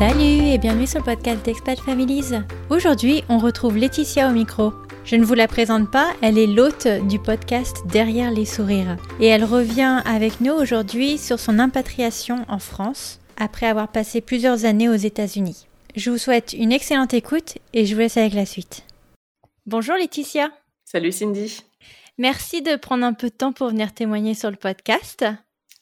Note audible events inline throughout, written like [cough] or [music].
Salut et bienvenue sur le podcast d'Expat Families. Aujourd'hui, on retrouve Laetitia au micro. Je ne vous la présente pas, elle est l'hôte du podcast Derrière les sourires. Et elle revient avec nous aujourd'hui sur son impatriation en France après avoir passé plusieurs années aux États-Unis. Je vous souhaite une excellente écoute et je vous laisse avec la suite. Bonjour Laetitia. Salut Cindy. Merci de prendre un peu de temps pour venir témoigner sur le podcast.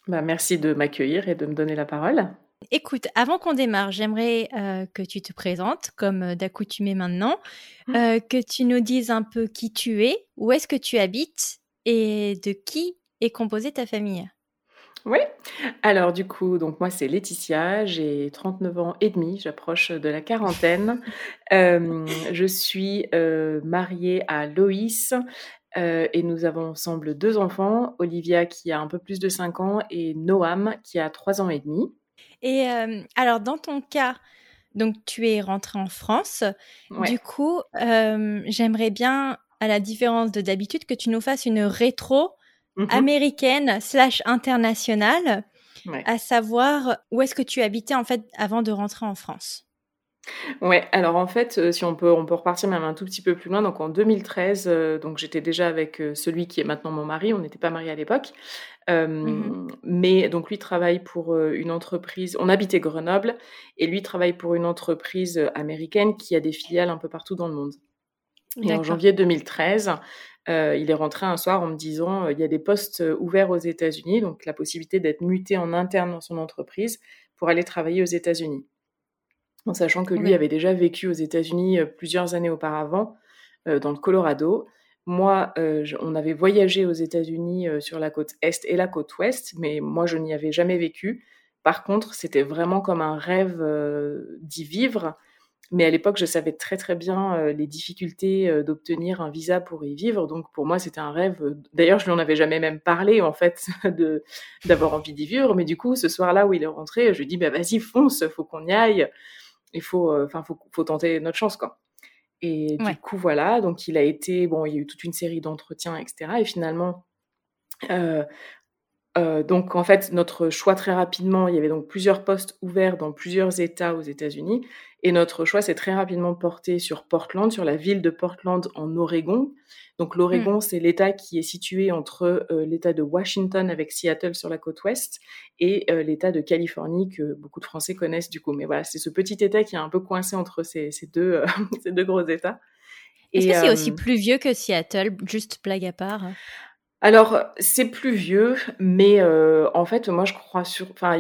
Bah, merci de m'accueillir et de me donner la parole. Écoute, avant qu'on démarre, j'aimerais euh, que tu te présentes, comme euh, d'accoutumé maintenant, mmh. euh, que tu nous dises un peu qui tu es, où est-ce que tu habites et de qui est composée ta famille. Oui, alors du coup, donc moi c'est Laetitia, j'ai 39 ans et demi, j'approche de la quarantaine. [laughs] je suis mariée à Loïs et nous avons ensemble deux enfants, Olivia qui a un peu plus de 5 ans et Noam qui a 3 ans et demi. Et alors, dans ton cas, donc tu es rentré en France. Du coup, j'aimerais bien, à la différence de d'habitude, que tu nous fasses une rétro mmh américaine slash internationale, à savoir où est-ce que tu habitais en fait avant de rentrer en France. Ouais, alors en fait, si on peut, on peut repartir même un tout petit peu plus loin. Donc en 2013, donc j'étais déjà avec celui qui est maintenant mon mari. On n'était pas mariés à l'époque. Mmh mais donc lui travaille pour une entreprise, on habitait Grenoble, et lui travaille pour une entreprise américaine qui a des filiales un peu partout dans le monde. Et en janvier 2013, il est rentré un soir en me disant il y a des postes ouverts aux États-Unis, donc la possibilité d'être muté en interne dans son entreprise pour aller travailler aux États-Unis. En sachant que lui avait déjà vécu aux États-Unis plusieurs années auparavant, dans le Colorado. Moi, euh, on avait voyagé aux États-Unis euh, sur la côte est et la côte ouest, mais moi, je n'y avais jamais vécu. Par contre, c'était vraiment comme un rêve euh, d'y vivre. Mais à l'époque, je savais très très bien les difficultés d'obtenir un visa pour y vivre. Donc pour moi, c'était un rêve. D'ailleurs, je lui en avais jamais même parlé en fait [laughs] de d'avoir envie d'y vivre. Mais du coup, ce soir-là où il est rentré, je lui dis bah vas-y fonce, faut qu'on y aille. Il faut, enfin, faut, faut tenter notre chance quoi. Et du coup, voilà, donc il a été, bon, il y a eu toute une série d'entretiens, etc. Et finalement, euh, euh, donc en fait, notre choix très rapidement, il y avait donc plusieurs postes ouverts dans plusieurs États aux États-Unis. Et notre choix s'est très rapidement porté sur Portland, sur la ville de Portland en Oregon. Donc l'Oregon, mmh. c'est l'État qui est situé entre euh, l'État de Washington avec Seattle sur la côte ouest et euh, l'État de Californie que beaucoup de Français connaissent du coup. Mais voilà, c'est ce petit État qui est un peu coincé entre ces, deux, euh, [laughs] ces deux gros États. Est-ce que c'est aussi plus vieux que Seattle? Juste blague à part. Alors, c'est plus vieux, mais en fait, moi, je crois sur... Enfin,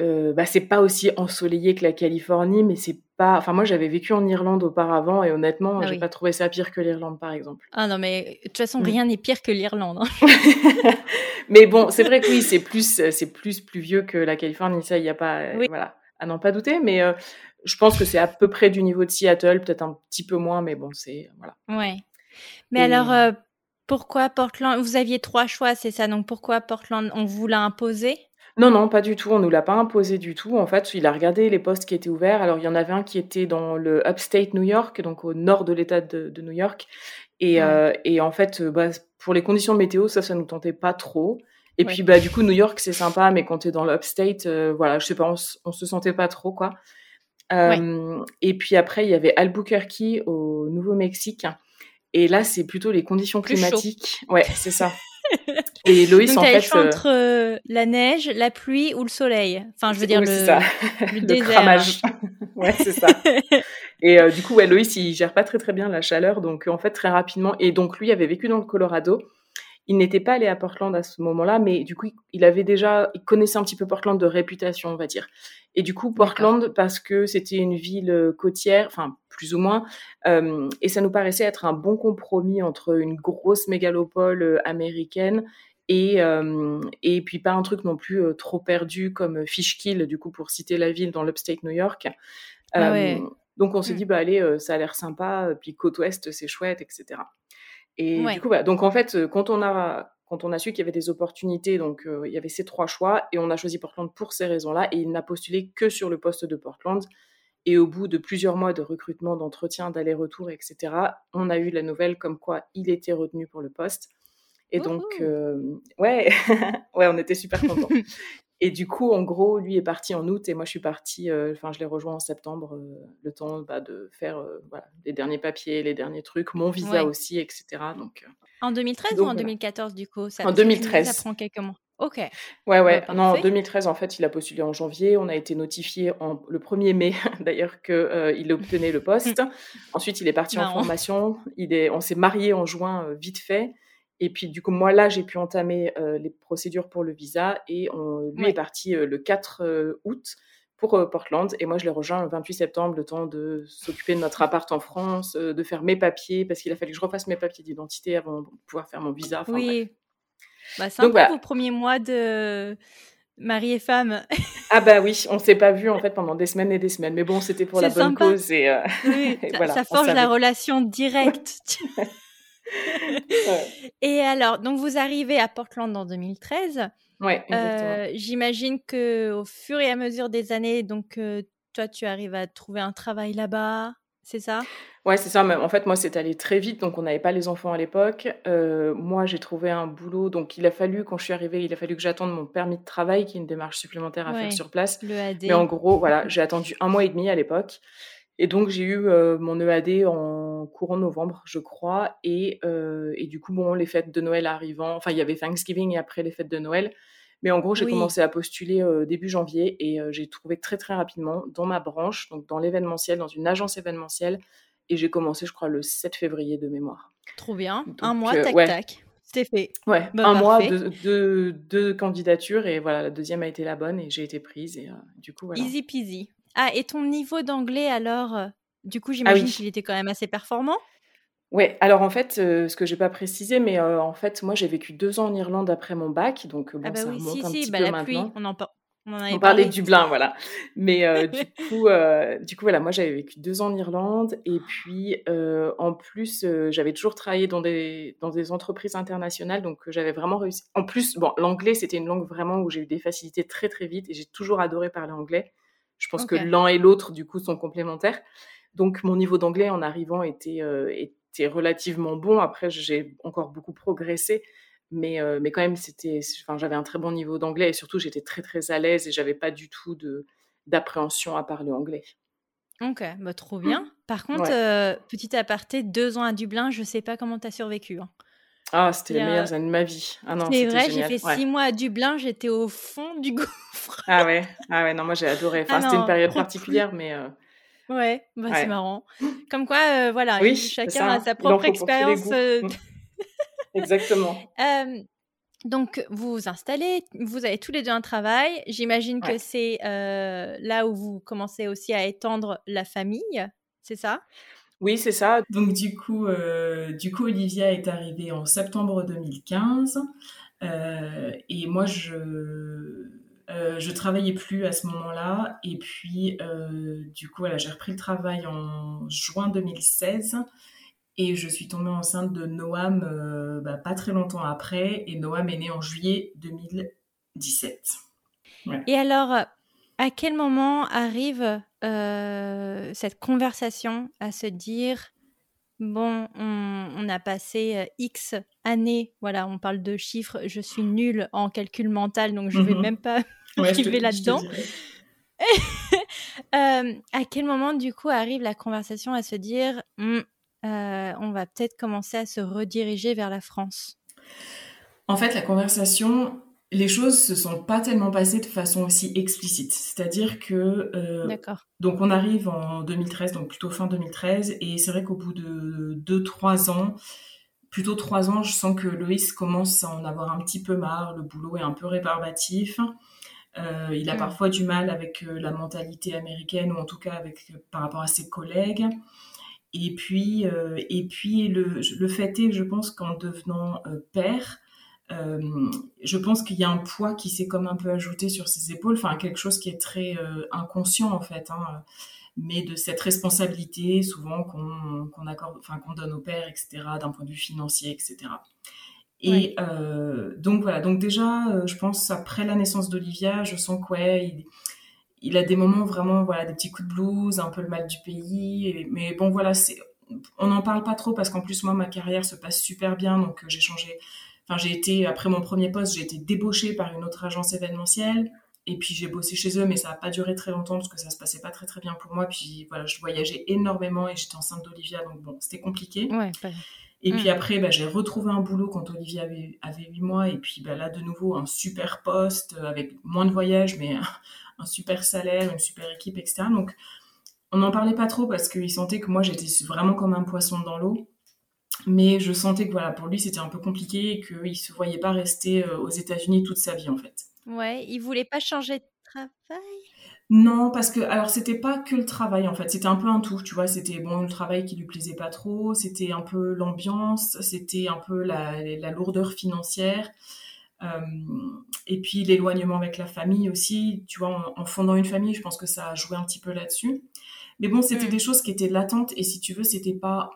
euh, bah, c'est pas aussi ensoleillé que la Californie, mais c'est pas. Enfin, moi, j'avais vécu en Irlande auparavant et honnêtement, ah j'ai pas trouvé ça pire que l'Irlande, par exemple. Ah non, mais de toute façon, mm. rien n'est pire que l'Irlande. Hein. [laughs] mais bon, c'est vrai que oui, c'est plus, c'est plus pluvieux que la Californie. Ça, il y a pas. Voilà, à n'en pas douter. Mais euh, je pense que c'est à peu près du niveau de Seattle, peut-être un petit peu moins, mais bon, c'est voilà. Ouais. Mais alors. Euh, pourquoi Portland Vous aviez trois choix, c'est ça. Donc pourquoi Portland On vous l'a imposé? Non, non, pas du tout. On nous l'a pas imposé du tout. En fait, il a regardé les postes qui étaient ouverts. Alors, il y en avait un qui était dans le upstate New York, donc au nord de l'État de, New York. Et, euh, et en fait, bah, pour les conditions de météo, ça, ça nous tentait pas trop. Et puis, bah, du coup, New York, c'est sympa, mais quand tu es dans l'upstate, euh, voilà, je sais pas, on, se sentait pas trop, quoi. Euh, et puis après, il y avait Albuquerque au Nouveau-Mexique. Et là, c'est plutôt les conditions climatiques. Ouais, c'est ça. [laughs] Et Loïs, en fait, entre euh, la neige, la pluie ou le soleil. Enfin, je veux dire le, ça. [laughs] le, désert. [laughs] ouais, c'est ça. et euh, du coup, ouais, Loïs, il gère pas très très bien la chaleur, donc en fait très rapidement. Et donc lui avait vécu dans le Colorado. Il n'était pas allé à Portland à ce moment-là, mais du coup, il avait déjà, il connaissait un petit peu Portland de réputation, on va dire. Et du coup, Portland, parce que c'était une ville euh, côtière, enfin, plus ou moins, euh, et ça nous paraissait être un bon compromis entre une grosse mégalopole euh, américaine et, et puis pas un truc non plus trop perdu comme Fishkill, du coup, pour citer la ville dans l'upstate New York. Ah donc on s'est mm. dit, bah allez, ça a l'air sympa, puis côte ouest, c'est chouette, etc. Et du coup, donc en fait, euh, quand on a quand on a su qu'il y avait des opportunités, donc euh, il y avait ces trois choix, et on a choisi Portland pour ces raisons-là, et il n'a postulé que sur le poste de Portland. Et au bout de plusieurs mois de recrutement, d'entretien, d'aller-retour, etc., on a eu la nouvelle comme quoi il était retenu pour le poste. Et donc, euh, ouais, [laughs] ouais, on était super contents. [laughs] Et du coup, en gros, lui est parti en août et moi je suis partie, enfin je l'ai rejoint en septembre, le temps bah, de faire voilà, les derniers papiers, les derniers trucs, mon visa aussi, etc. Donc, en 2013 ou en 2014 du coup ça, En 2013. Ça prend quelques mois. Ok. Ouais, ouais. Bah, non, en 2013, en fait, il a postulé en janvier. On a été notifié en, le 1er mai, [laughs] d'ailleurs, qu'il euh, il obtenait le poste. Ensuite, il est parti en formation. Il est, on s'est marié en juin, euh, vite fait. Et puis, du coup, moi, là, j'ai pu entamer euh, les procédures pour le visa. Et on, lui est parti le 4 août pour Portland. Et moi, je l'ai rejoint le 28 septembre, le temps de s'occuper de notre appart en France, de faire mes papiers, parce qu'il a fallu que je refasse mes papiers d'identité avant de pouvoir faire mon visa. Enfin, oui. Bah, sympa vos premiers mois de mari et femme. [laughs] ah bah oui, on s'est pas vu en fait pendant des semaines et des semaines, mais bon, c'était pour la bonne cause et, euh, [laughs] ça, voilà, ça forge la relation directe. [laughs] Et alors, donc vous arrivez à Portland en 2013. Ouais, euh, J'imagine que au fur et à mesure des années, donc euh, toi, tu arrives à trouver un travail là-bas, c'est ça? Ouais, c'est ça. En fait, moi, c'est allé très vite, donc on n'avait pas les enfants à l'époque. Euh, moi, j'ai trouvé un boulot, donc il a fallu, quand je suis arrivée, il a fallu que j'attende mon permis de travail, qui est une démarche supplémentaire à faire sur place. Le AD. Mais en gros, voilà, j'ai attendu un mois et demi à l'époque. Et donc, j'ai eu euh, mon EAD en courant novembre, je crois. Et, euh, et, du coup, bon, les fêtes de Noël arrivant, enfin, il y avait Thanksgiving et après les fêtes de Noël. Mais en gros, j'ai commencé à postuler début janvier et j'ai trouvé très, très rapidement dans ma branche, donc dans l'événementiel, dans une agence événementielle, et j'ai commencé, je crois, le 7 février de mémoire. Trop bien. un mois, tac, tac. C'était fait. Ouais, bah, un mois, deux, deux, candidatures et voilà, la deuxième a été la bonne et j'ai été prise et du coup voilà. Easy peasy. Ah, et ton niveau d'anglais alors Du coup, ah j'imagine qu'il était quand même assez performant? Ouais, alors en fait, ce que j'ai pas précisé, mais en fait, moi j'ai vécu deux ans en Irlande après mon bac, donc bon, ah bah ça oui, remonte si, un si, petit bah, peu la maintenant. Pluie, on en, on, parlait du Dublin, voilà. Mais euh, du [laughs] coup, euh, du coup, voilà, moi j'avais vécu deux ans en Irlande et puis euh, en plus, j'avais toujours travaillé dans des dans des entreprises internationales, donc j'avais vraiment réussi. En plus, bon, l'anglais c'était une langue vraiment où j'ai eu des facilités très très vite et j'ai toujours adoré parler anglais. Je pense que l'un et l'autre du coup sont complémentaires. Donc mon niveau d'anglais en arrivant était était relativement bon. Après, j'ai encore beaucoup progressé. Mais, euh, mais quand même, c'était, enfin, j'avais un très bon niveau d'anglais et surtout, j'étais très, très à l'aise et j'avais pas du tout de, d'appréhension à parler anglais. Ok, bah, trop bien. Par contre, euh, petit aparté, deux ans à Dublin, je sais pas comment tu as survécu. Hein. Ah, c'était les meilleures années de ma vie. Ah c'est vrai, j'ai fait six mois à Dublin, j'étais au fond du gouffre. ah ouais, ah ouais, non, moi j'ai adoré. Enfin, ah c'était une période particulière, mais. Euh, ouais, bah, c'est marrant. Comme quoi, voilà, chacun a sa propre expérience. [laughs] Exactement. [laughs] donc, vous vous installez, vous avez tous les deux un travail. J'imagine que c'est là où vous commencez aussi à étendre la famille, c'est ça? Oui, c'est ça. Donc, du coup, du coup, Olivia est arrivée en septembre 2015. et moi, je. je travaillais plus à ce moment-là et puis du coup voilà j'ai repris le travail en juin 2016 et je suis tombée enceinte de Noam euh, bah, pas très longtemps après. Et Noam est né en juillet 2017. Et alors, à quel moment arrive euh, cette conversation à se dire bon, on, a passé euh, X années, voilà, on parle de chiffres, je suis nulle en calcul mental, donc je ne vais mhm. même pas [laughs] arriver là-dedans. [laughs] à quel moment, du coup, arrive la conversation à se dire euh, on va peut-être commencer à se rediriger vers la France? En fait, la conversation, les choses se sont pas tellement passées de façon aussi explicite. C'est-à-dire que euh, donc on arrive en 2013, donc plutôt fin 2013, et c'est vrai qu'au bout de 2-3 ans, plutôt 3 ans, je sens que Loïs commence à en avoir un petit peu marre. Le boulot est un peu rébarbatif. Euh, il a mm. parfois du mal avec la mentalité américaine ou en tout cas avec par rapport à ses collègues. Et puis, euh, et puis le, le, fait est, je pense qu'en devenant euh, père, euh, je pense qu'il y a un poids qui s'est comme un peu ajouté sur ses épaules, enfin quelque chose qui est très inconscient en fait, hein, mais de cette responsabilité souvent qu'on accorde, enfin qu'on donne au père, etc., d'un point de vue financier, etc. Et donc voilà, donc déjà, je pense après la naissance d'Olivia, je sens que ouais, il, il a des moments vraiment, voilà, des petits coups de blues, un peu le mal du pays. mais bon, voilà, c'est, on n'en parle pas trop parce qu'en plus, moi, ma carrière se passe super bien. Donc, euh, j'ai changé. Enfin, j'ai été, après mon premier poste, j'ai été débauchée par une autre agence événementielle. et puis j'ai bossé chez eux, mais ça n'a pas duré très longtemps parce que ça se passait pas très très bien pour moi. Puis voilà, je voyageais énormément et j'étais enceinte d'Olivia, donc bon, c'était compliqué. Ouais, Et puis mm. après, bah, j'ai retrouvé un boulot quand Olivia avait, avait 8 mois. Et puis bah, là, de nouveau, un super poste avec moins de voyages, mais [laughs] un, super salaire, une super équipe, etc. Donc, on n'en parlait pas trop parce qu'il sentait que moi, j'étais vraiment comme un poisson dans l'eau. Mais je sentais que voilà, pour lui, c'était un peu compliqué et qu'il ne se voyait pas rester euh, aux États-Unis toute sa vie, en fait. Ouais, il voulait pas changer de travail? Non, parce que alors c'était pas que le travail en fait, c'était un peu un tout, tu vois, c'était bon le travail qui lui plaisait pas trop, c'était un peu l'ambiance, c'était un peu la, lourdeur financière, euh, et puis l'éloignement avec la famille aussi, tu vois, en, fondant une famille, je pense que ça a joué un petit peu là-dessus. Mais bon, c'était mm. des choses qui étaient latentes. Et si tu veux, c'était pas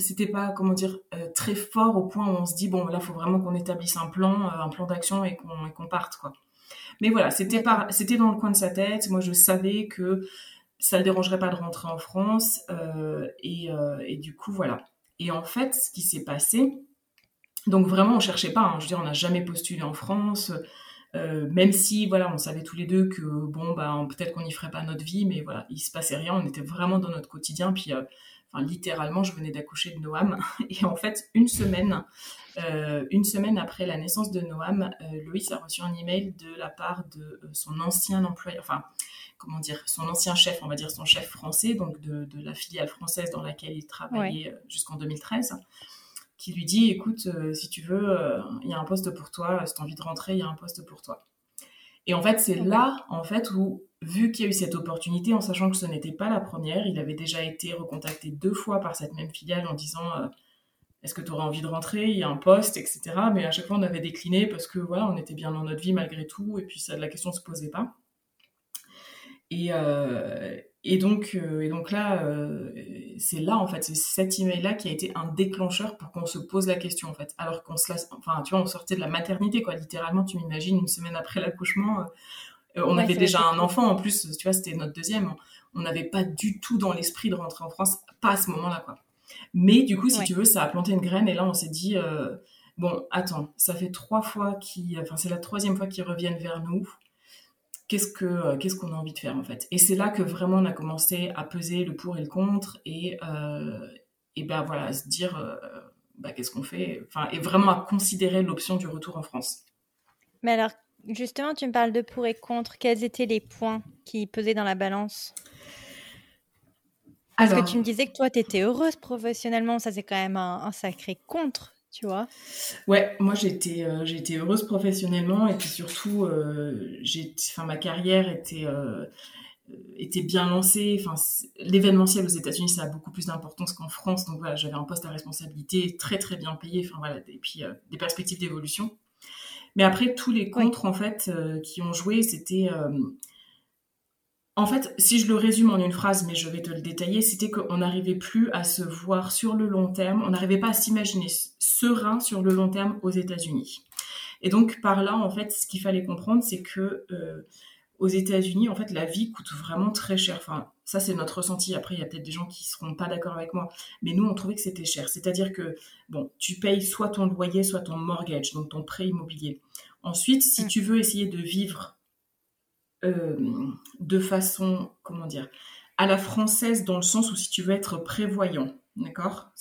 c'était pas comment dire euh, très fort au point où on se dit bon là faut vraiment qu'on établisse un plan euh, un plan d'action et qu'on parte quoi. Mais voilà c'était c'était dans le coin de sa tête. Moi je savais que ça le dérangerait pas de rentrer en France euh, et, et, du coup voilà. Et en fait ce qui s'est passé donc vraiment on cherchait pas hein, je veux dire on n'a jamais postulé en France même si voilà on savait tous les deux que bon bah peut-être qu'on n'y ferait pas notre vie mais voilà il se passait rien. On était vraiment dans notre quotidien puis Enfin, littéralement, je venais d'accoucher de Noam. [laughs] Et en fait, une semaine, euh, une semaine après la naissance de Noam, euh, Loïs a reçu un email de la part de euh, son ancien employeur, enfin, comment dire, son ancien chef, on va dire son chef français, donc de, la filiale française dans laquelle il travaillait jusqu'en 2013, qui lui dit, écoute, si tu veux, il y a un poste pour toi, si tu as envie de rentrer, il y a un poste pour toi. Et en fait, c'est là, en fait, où vu qu'il y a eu cette opportunité, en sachant que ce n'était pas la première, il avait déjà été recontacté deux fois par cette même filiale en disant euh, est-ce que tu aurais envie de rentrer? Il y a un poste, etc. Mais à chaque fois, on avait décliné parce que voilà, on était bien dans notre vie malgré tout, et puis ça, la question ne se posait pas. Et, euh, et, donc, euh, et donc là, c'est là, en fait, c'est cet email-là qui a été un déclencheur pour qu'on se pose la question, en fait. Alors qu'on se enfin, tu vois, on sortait de la maternité, quoi. Littéralement, tu m'imagines, une semaine après l'accouchement, euh, on avait déjà un enfant en plus, tu vois, c'était notre deuxième. On n'avait pas du tout dans l'esprit de rentrer en France, pas à ce moment-là, quoi. Mais du coup, si tu veux, ça a planté une graine et là, on s'est dit, euh, bon, attends, ça fait trois fois qu'ils, enfin, c'est la troisième fois qu'ils reviennent vers nous. Qu'est-ce que, euh, qu'est-ce qu'on a envie de faire en fait? Et c'est là que vraiment on a commencé à peser le pour et le contre et, et ben voilà, à se dire, bah, qu'est-ce qu'on fait? Enfin, et vraiment à considérer l'option du retour en France. Mais alors, Justement, tu me parles de pour et contre. Quels étaient les points qui pesaient dans la balance? Parce que tu me disais que toi, tu étais heureuse professionnellement. Ça, c'est quand même un, sacré contre, tu vois. Ouais, moi, j'étais euh, j'étais heureuse professionnellement. Et puis surtout, euh, ma carrière était, euh, était bien lancée. Enfin, L'événementiel aux États-Unis, ça a beaucoup plus d'importance qu'en France. Donc voilà, j'avais un poste à responsabilité très, très bien payé. Enfin, voilà, et puis des perspectives d'évolution. Mais après, tous les contres, en fait, euh, qui ont joué, c'était... Euh, en fait, si je le résume en une phrase, mais je vais te le détailler, c'était qu'on n'arrivait plus à se voir sur le long terme, on n'arrivait pas à s'imaginer serein sur le long terme aux États-Unis. Et donc, par là, en fait, ce qu'il fallait comprendre, c'est que euh, aux États-Unis, en fait, la vie coûte vraiment très cher. Enfin, ça, c'est notre ressenti. Après, il y a peut-être des gens qui seront pas d'accord avec moi. Mais nous, on trouvait que c'était cher. C'est-à-dire que, bon, tu payes soit ton loyer, soit ton mortgage, donc ton prêt immobilier. Ensuite, si mm. tu veux essayer de vivre euh, de façon, comment dire, à la française, dans le sens où si tu veux être prévoyant, d'accord?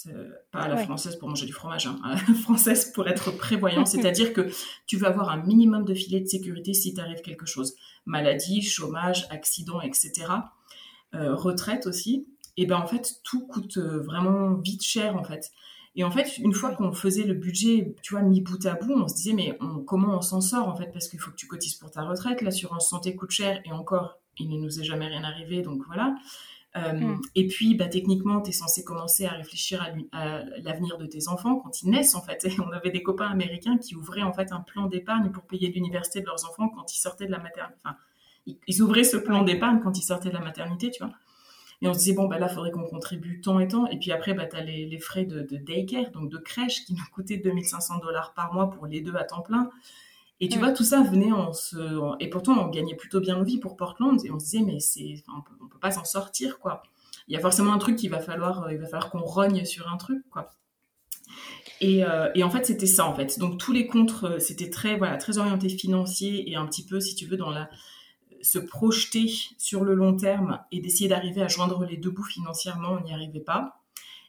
Pas à la française pour manger du fromage, hein, à [laughs] la française pour être prévoyant, [laughs] c'est-à-dire que tu veux avoir un minimum de filet de sécurité si t'arrive quelque chose. Maladie, chômage, accident, etc. Euh, retraite aussi, et ben en fait tout coûte euh, vraiment vite cher en fait. Et en fait, une fois qu'on faisait le budget, tu vois, mis bout à bout, on se disait mais comment on s'en sort en fait? Parce qu'il faut que tu cotises pour ta retraite, l'assurance santé coûte cher et encore, il ne nous est jamais rien arrivé, donc voilà. Euh, mm. Et puis, bah, techniquement, tu es censé commencer à réfléchir à, l'avenir de tes enfants quand ils naissent, en fait. [laughs] On avait des copains américains qui ouvraient, en fait, un plan d'épargne pour payer l'université de leurs enfants quand ils sortaient de la maternité. Enfin, ils, ouvraient ce plan d'épargne quand ils sortaient de la maternité, tu vois. Et on se disait, bon, bah là, il faudrait qu'on contribue tant et tant. Et puis après, bah, tu as les, frais de, daycare, donc de crèche, qui nous coûtaient 2500 dollars par mois pour les deux à temps plein. Et tu vois, tout ça venait en se. Et pourtant, on gagnait plutôt bien nos vies pour Portland. Et on se disait, mais c'est, on peut, peut pas s'en sortir, quoi. Il y a forcément un truc qu'il va falloir, il va falloir qu'on rogne sur un truc, quoi. Et, et, en fait, c'était ça, en fait. Donc, tous les contres, c'était très, voilà, très orienté financier et un petit peu, si tu veux, dans la, se projeter sur le long terme et d'essayer d'arriver à joindre les deux bouts financièrement, on n'y arrivait pas.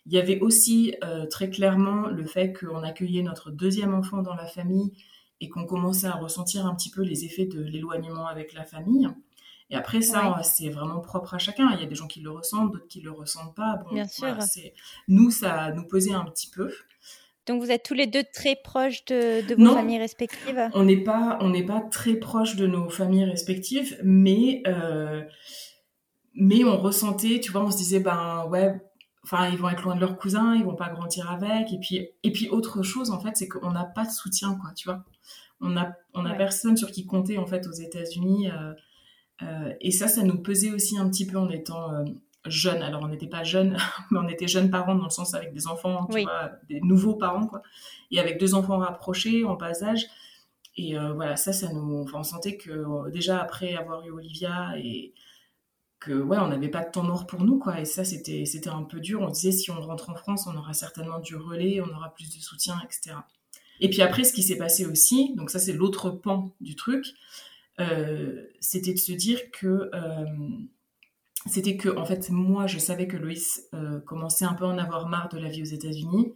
Il y avait aussi euh, très clairement le fait qu'on accueillait notre deuxième enfant dans la famille et qu'on commençait à ressentir un petit peu les effets de l'éloignement avec la famille. Et après, ça, c'est vraiment propre à chacun. Il y a des gens qui le ressentent, d'autres qui le ressentent pas. Bien sûr. nous, ça nous pesait un petit peu. Donc vous êtes tous les deux très proches de, vos familles respectives? On n'est pas, on n'est pas très proches de nos familles respectives, mais euh, mais on ressentait, tu vois, on se disait ben ouais, enfin ils vont être loin de leurs cousins, ils vont pas grandir avec, et puis et puis autre chose en fait, c'est qu'on n'a pas de soutien quoi, tu vois. On a on a personne sur qui compter en fait aux États-Unis, euh, euh, et ça, ça nous pesait aussi un petit peu en étant jeunes. Alors, on n'était pas jeunes, [laughs] mais on était jeunes parents dans le sens avec des enfants, tu vois, des nouveaux parents, quoi. Et avec deux enfants rapprochés, en bas âge. Et euh, voilà, ça, ça nous. Enfin, on sentait que euh, déjà après avoir eu Olivia et que ouais, on n'avait pas de temps mort pour nous, quoi. Et ça, c'était c'était un peu dur. On disait si on rentre en France, on aura certainement du relais, on aura plus de soutien, etc. Et puis après, ce qui s'est passé aussi, donc ça, c'est l'autre pan du truc, euh, c'était de se dire que c'était que, en fait, moi, je savais que Loïs euh, commençait un peu à en avoir marre de la vie aux États-Unis.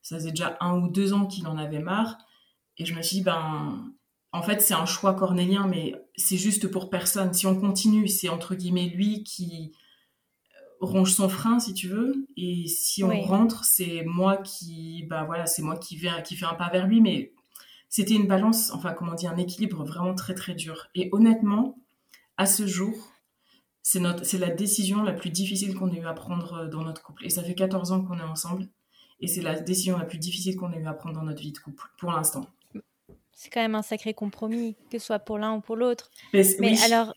Ça faisait déjà un ou deux ans qu'il en avait marre. Et je me suis dit, ben, en fait, c'est un choix cornélien, mais c'est juste pour personne. Si on continue, c'est entre guillemets lui qui euh, ronge son frein, si tu veux. Et si on rentre, c'est moi qui, bah voilà, c'est moi qui, vais, qui fais un pas vers lui. Mais c'était une balance, enfin, comment dire, un équilibre vraiment très, très dur. Et honnêtement, à ce jour, c'est notre, c'est la décision la plus difficile qu'on ait eu à prendre euh, dans notre couple. Et ça fait 14 ans qu'on est ensemble. Et c'est la décision la plus difficile qu'on ait eu à prendre dans notre vie de couple, pour l'instant. C'est quand même un sacré compromis, que ce soit pour l'un ou pour l'autre. Mais, alors,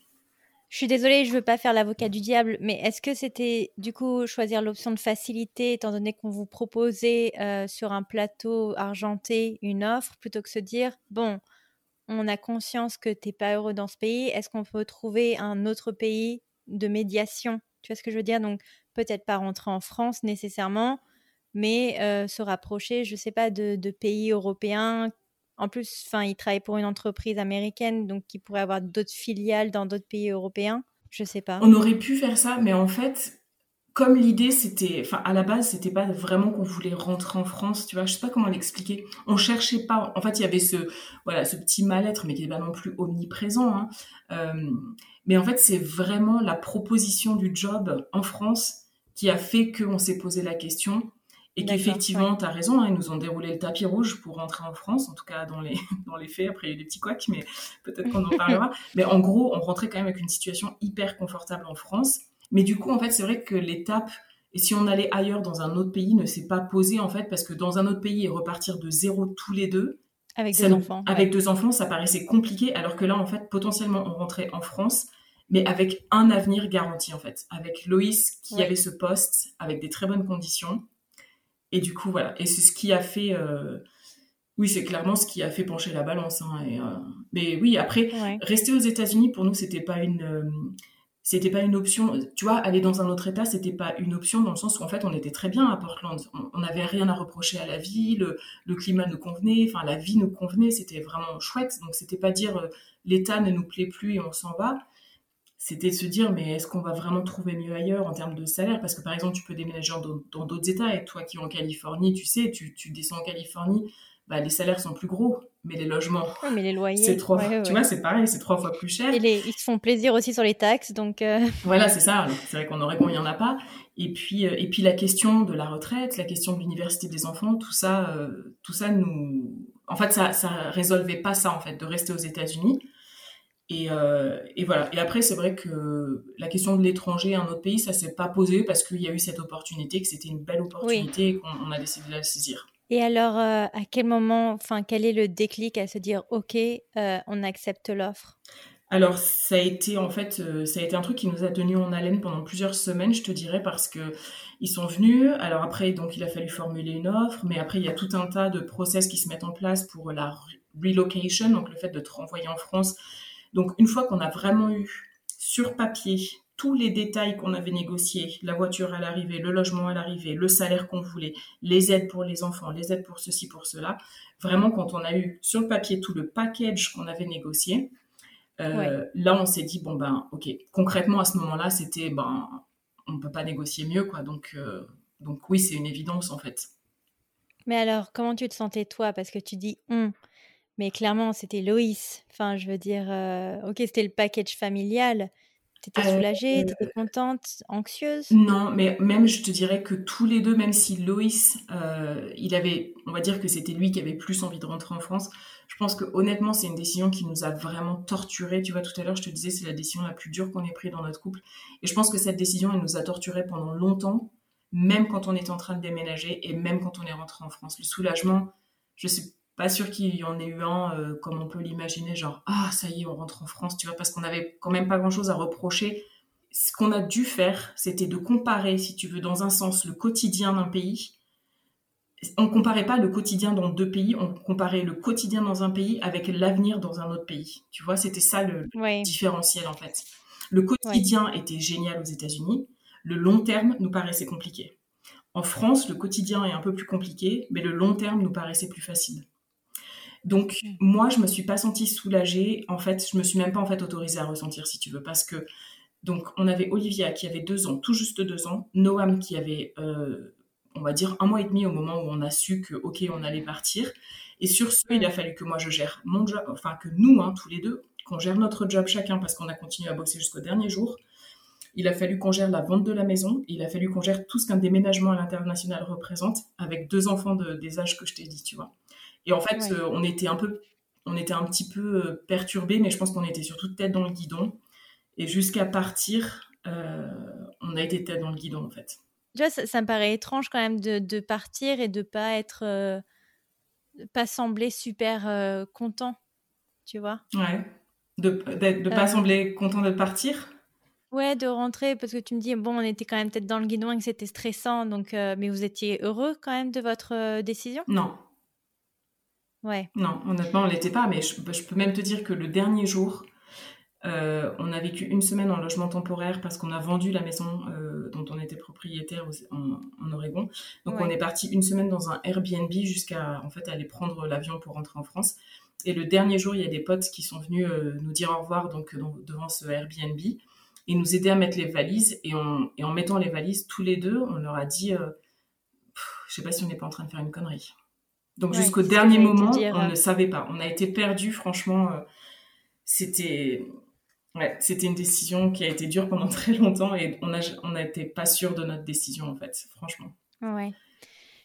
je suis désolée, je veux pas faire l'avocat du diable, mais est-ce que c'était du coup choisir l'option de facilité, étant donné qu'on vous proposait euh, sur un plateau argenté une offre, plutôt que se dire, bon, on a conscience que tu n'es pas heureux dans ce pays, est-ce qu'on peut trouver un autre pays de médiation? Tu vois ce que je veux dire? Donc, peut-être pas rentrer en France nécessairement, mais euh, se rapprocher, je sais pas, de, pays européens. En plus, enfin, il travaille pour une entreprise américaine, donc il pourrait avoir d'autres filiales dans d'autres pays européens. Je sais pas. On aurait pu faire ça, mais en fait, comme l'idée c'était, enfin à la base c'était pas vraiment qu'on voulait rentrer en France, tu vois, je sais pas comment l'expliquer. On cherchait pas, en fait il y avait ce, voilà, ce petit mal-être, mais qui n'est pas non plus omniprésent. Hein. Euh, mais en fait c'est vraiment la proposition du job en France qui a fait qu'on s'est posé la question et qu'effectivement, tu as raison, hein, ils nous ont déroulé le tapis rouge pour rentrer en France, en tout cas dans les, [laughs] dans les faits. Après, il y a eu des petits couacs, mais peut-être qu'on en [laughs] parlera. mais en gros, on rentrait quand même avec une situation hyper confortable en France. Mais du coup, en fait, c'est vrai que l'étape, et si on allait ailleurs dans un autre pays, ne s'est pas posée, en fait, parce que dans un autre pays, repartir de zéro tous les deux, avec deux enfants. Avec deux enfants, ça paraissait compliqué, alors que là, en fait, potentiellement, on rentrait en France, mais avec un avenir garanti, en fait. Avec Loïs qui avait ce poste, avec des très bonnes conditions. Et du coup, voilà. Et c'est ce qui a fait. Euh, oui, c'est clairement ce qui a fait pencher la balance. Hein, et, euh, Mais oui, après, rester aux États-Unis, pour nous, c'était pas une. Euh, c'était pas une option. Tu vois, aller dans un autre état, c'était pas une option dans le sens où en fait on était très bien à Portland. On n'avait rien à reprocher à la vie, le, climat nous convenait, enfin la vie nous convenait, c'était vraiment chouette. Donc c'était pas dire l'état ne nous plaît plus et on s'en va. C'était de se dire mais est-ce qu'on va vraiment trouver mieux ailleurs en termes de salaire? Parce que par exemple tu peux déménager dans d'autres états et toi qui es en Californie, tu sais, tu, tu descends en Californie, bah, les salaires sont plus gros, mais les logements, mais les loyers, c'est trois. tu vois, c'est pareil, c'est trois fois plus cher. Et ils se font plaisir aussi sur les taxes, donc. Euh. [laughs] Voilà, c'est ça. C'est vrai qu'en Oregon, il y en a pas. Et puis, euh, et puis la question de la retraite, la question de l'université des enfants, tout ça, euh, tout ça nous, en fait, ça, ça résolvait pas ça en fait, de rester aux États-Unis. Et, et, voilà. Et après, c'est vrai que la question de l'étranger, un autre pays, ça s'est pas posé parce qu'il y a eu cette opportunité, que c'était une belle opportunité et qu'on a décidé de la saisir. Et alors, euh, à quel moment, enfin, quel est le déclic à se dire, ok, euh, on accepte l'offre? Alors ça a été en fait euh, ça a été un truc qui nous a tenu en haleine pendant plusieurs semaines, je te dirais, parce que ils sont venus. Alors après donc il a fallu formuler une offre, mais après il y a tout un tas de process qui se mettent en place pour la relocation, donc le fait de te renvoyer en France. Donc une fois qu'on a vraiment eu sur papier tous les détails qu'on avait négociés, la voiture à l'arrivée, le logement à l'arrivée, le salaire qu'on voulait, les aides pour les enfants, les aides pour ceci, pour cela. Vraiment, quand on a eu sur le papier tout le package qu'on avait négocié, euh, là, on s'est dit, bon, ben, ok, concrètement, à ce moment-là, c'était, ben, on ne peut pas négocier mieux, quoi. Donc, euh, donc oui, c'est une évidence, en fait. Mais alors, comment tu te sentais, toi? Parce que tu dis on, mais clairement, c'était Loïs. Enfin, je veux dire, euh, ok, c'était le package familial, T'étais euh, soulagée, t'étais contente, anxieuse? Non, mais même je te dirais que tous les deux, même si Loïs, euh, il avait, on va dire que c'était lui qui avait plus envie de rentrer en France. Je pense que honnêtement, c'est une décision qui nous a vraiment torturés. Tu vois, tout à l'heure, je te disais, c'est la décision la plus dure qu'on ait prise dans notre couple. Et je pense que cette décision, elle nous a torturés pendant longtemps, même quand on était en train de déménager et même quand on est rentré en France. Le soulagement, je sais pas sûr qu'il y en ait eu un euh, comme on peut l'imaginer, genre ah ça y est, on rentre en France, tu vois, parce qu'on avait quand même pas grand chose à reprocher. Ce qu'on a dû faire, c'était de comparer, si tu veux, dans un sens, le quotidien d'un pays. On comparait pas le quotidien dans deux pays, on comparait le quotidien dans un pays avec l'avenir dans un autre pays. Tu vois, c'était ça le différentiel en fait. Le quotidien était génial aux États-Unis, le long terme nous paraissait compliqué. En France, le quotidien est un peu plus compliqué, mais le long terme nous paraissait plus facile. Donc moi, je me suis pas sentie soulagée. En fait, je me suis même pas en fait autorisée à ressentir, si tu veux, parce que donc on avait Olivia qui avait deux ans, tout juste deux ans, Noam qui avait, euh, on va dire, un mois et demi au moment où on a su que ok, on allait partir. Et sur ce, il a fallu que moi je gère mon job, enfin que nous, hein, tous les deux, qu'on gère notre job chacun parce qu'on a continué à bosser jusqu'au dernier jour. Il a fallu qu'on gère la vente de la maison. Il a fallu qu'on gère tout ce qu'un déménagement à l'international représente avec deux enfants de, des âges que je t'ai dit, tu vois. Et en fait, euh, on était un peu, on était un petit peu euh, perturbé, mais je pense qu'on était surtout tête dans le guidon. Et jusqu'à partir, euh, on a été tête dans le guidon, en fait. Tu vois, ça, me paraît étrange quand même de, partir et de pas être, pas sembler super content, tu vois? Ouais. De ne pas sembler content de partir? Ouais, de rentrer parce que tu me dis bon, on était quand même peut-être dans le guidon et que c'était stressant, donc mais vous étiez heureux quand même de votre décision? Non, Ouais. Non, honnêtement, on l'était pas, mais je, peux même te dire que le dernier jour, euh, on a vécu une semaine en logement temporaire parce qu'on a vendu la maison euh, dont on était propriétaire en, Oregon. Donc on est parti une semaine dans un Airbnb jusqu'à en fait aller prendre l'avion pour rentrer en France. Et le dernier jour, il y a des potes qui sont venus euh, nous dire au revoir donc, devant ce Airbnb et nous aider à mettre les valises. Et, et en mettant les valises tous les deux, on leur a dit, je sais pas si on n'est pas en train de faire une connerie. Donc jusqu'au dernier moment, on ne savait pas. On a été perdu, franchement. Euh, c'était, ouais, c'était une décision qui a été dure pendant [laughs] très longtemps et on a, on n'était pas sûr de notre décision en fait, franchement. Ouais.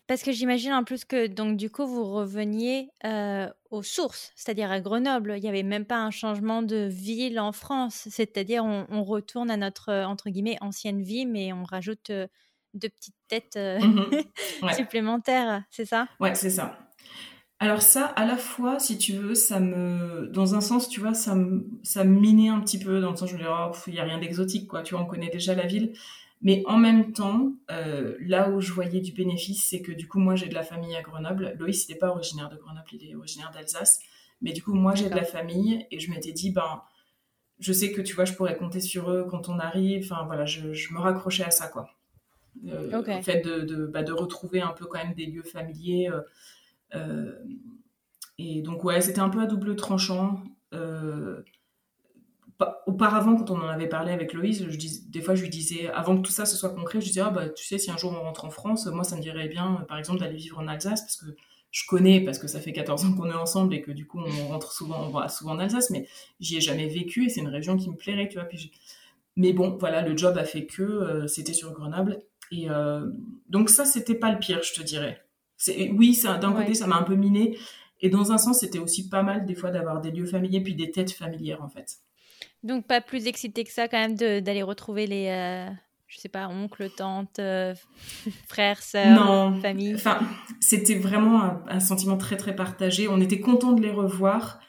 Parce que j'imagine en plus que donc du coup vous reveniez euh, aux sources, c'est-à-dire à Grenoble. Il n'y avait même pas un changement de ville en France, c'est-à-dire on, retourne à notre entre guillemets ancienne vie, mais on rajoute euh, deux petites têtes mhm. [laughs] supplémentaires, c'est ça? Ouais, c'est ça. Alors ça, à la fois, si tu veux, ça me, dans un sens, tu vois, ça me, ça minait un petit peu, dans le sens, je me disais, oh, il n'y a rien d'exotique, quoi, tu vois, on connaît déjà la ville. Mais en même temps, euh, là où je voyais du bénéfice, c'est que du coup, moi, j'ai de la famille à Grenoble. Loïs, il n'est pas originaire de Grenoble, il est originaire d'Alsace. Mais du coup, moi, j'ai de la famille et je m'étais dit, ben, je sais que, tu vois, je pourrais compter sur eux quand on arrive. Enfin, voilà, je, me raccrochais à ça, quoi. Euh, Le fait de, de, bah, de, retrouver un peu quand même des lieux familiers. Euh, et donc, ouais, c'était un peu à double tranchant. Euh, auparavant, quand on en avait parlé avec Loïse, je dis, des fois je lui disais, avant que tout ça se soit concret, je disais, ah bah tu sais, si un jour on rentre en France, moi ça me dirait bien, par exemple, d'aller vivre en Alsace, parce que je connais, parce que ça fait 14 ans qu'on est ensemble et que du coup on rentre souvent, on va souvent en Alsace, mais j'y ai jamais vécu et c'est une région qui me plairait, tu vois. Puis mais bon, voilà, le job a fait que euh, c'était sur Grenoble. Et donc ça, c'était pas le pire, je te dirais oui, d'un côté, ça m'a un peu miné. Et dans un sens, c'était aussi pas mal des fois d'avoir des lieux familiers puis des têtes familières en fait. Donc pas plus excité que ça quand même d'aller retrouver les, euh, je sais pas, oncles, tantes, euh, [laughs] frères, sœurs, famille. Enfin, c'était vraiment un, sentiment très très partagé. On était content de les revoir,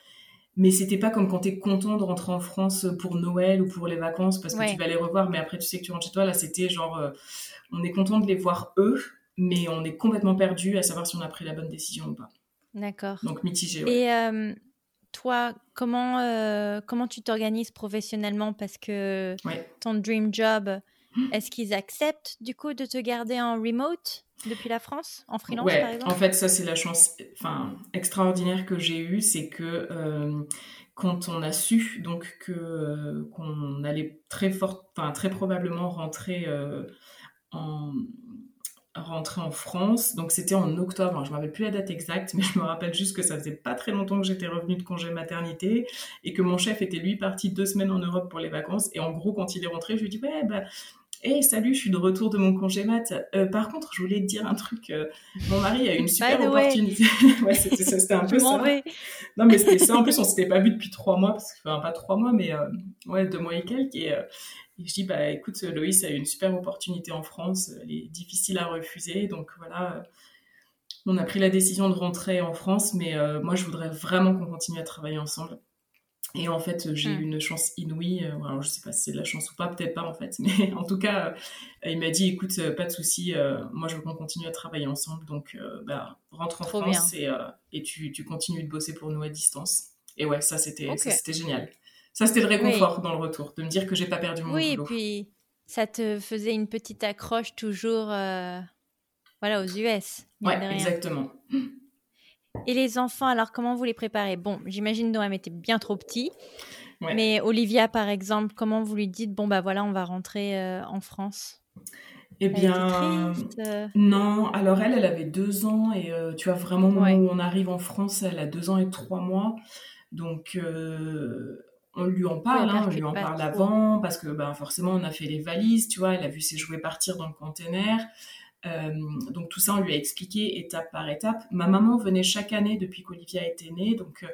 mais c'était pas comme quand tu es content de rentrer en France pour Noël ou pour les vacances parce que tu vas les revoir, mais après tu sais que tu rentres chez toi. Là, c'était genre, euh, on est content de les voir eux, mais on est complètement perdu à savoir si on a pris la bonne décision ou pas. D'accord. Donc mitigé. Et euh, toi, comment, euh, comment tu t'organises professionnellement? Parce que ton dream job, est-ce qu'ils acceptent du coup de te garder en remote depuis la France, en freelance par exemple? En fait, ça c'est la chance enfin, extraordinaire que j'ai eue, c'est que euh, quand on a su donc que qu'on allait très fort, très probablement rentrer en rentrer en France. Donc c'était en octobre, je ne me rappelle plus la date exacte, mais [laughs] je me rappelle juste que ça faisait pas très longtemps que j'étais revenue de congé maternité et que mon chef était lui parti deux semaines en Europe pour les vacances. Et en gros, quand il est rentré, je lui ai dit, ouais, bah, hey, salut, je suis de retour de mon congé mat. Euh, par contre, je voulais te dire un truc. Euh, mon mari a eu une super opportunité. [laughs] ouais, c'était un peu ça. Non, mais c'était ça. En plus, on s'était pas vu depuis trois mois, parce que, enfin, pas trois mois, mais euh, ouais, deux mois et quelques. Et, et je dis, bah écoute, Loïs a eu une super opportunité en France, elle est difficile à refuser, donc voilà, on a pris la décision de rentrer en France, mais euh, moi je voudrais vraiment qu'on continue à travailler ensemble. Et en fait, j'ai eu hmm. une chance inouïe. Euh, alors, je sais pas si c'est de la chance ou pas, peut-être pas en fait. [laughs] Mais en tout cas, euh, il m'a dit, écoute, pas de souci, moi je veux qu'on continue à travailler ensemble. Donc, bah, rentre en France et, et tu, tu, continues de bosser pour nous à distance. Et ouais, ça c'était c'était génial. Ça, c'était le réconfort dans le retour, de me dire que j'ai pas perdu mon oui, boulot. Oui, et puis ça te faisait une petite accroche toujours euh, voilà, aux US. Ouais, exactement. Et les enfants, alors comment vous les préparez? Bon, j'imagine Noam était bien trop petit. Mais Olivia, par exemple, comment vous lui dites bon bah voilà, on va rentrer euh, en France? Eh bien, euh? non. Alors elle, elle avait deux ans et tu vois vraiment au moment où on arrive en France, elle a deux ans et trois mois. Donc on lui en parle, hein, on lui en parle avant, parce que ben, forcément, on a fait les valises, tu vois, elle a vu ses jouets partir dans le container. Euh, donc tout ça, on lui a expliqué étape par étape. Ma maman venait chaque année depuis qu'Olivia était née, donc euh,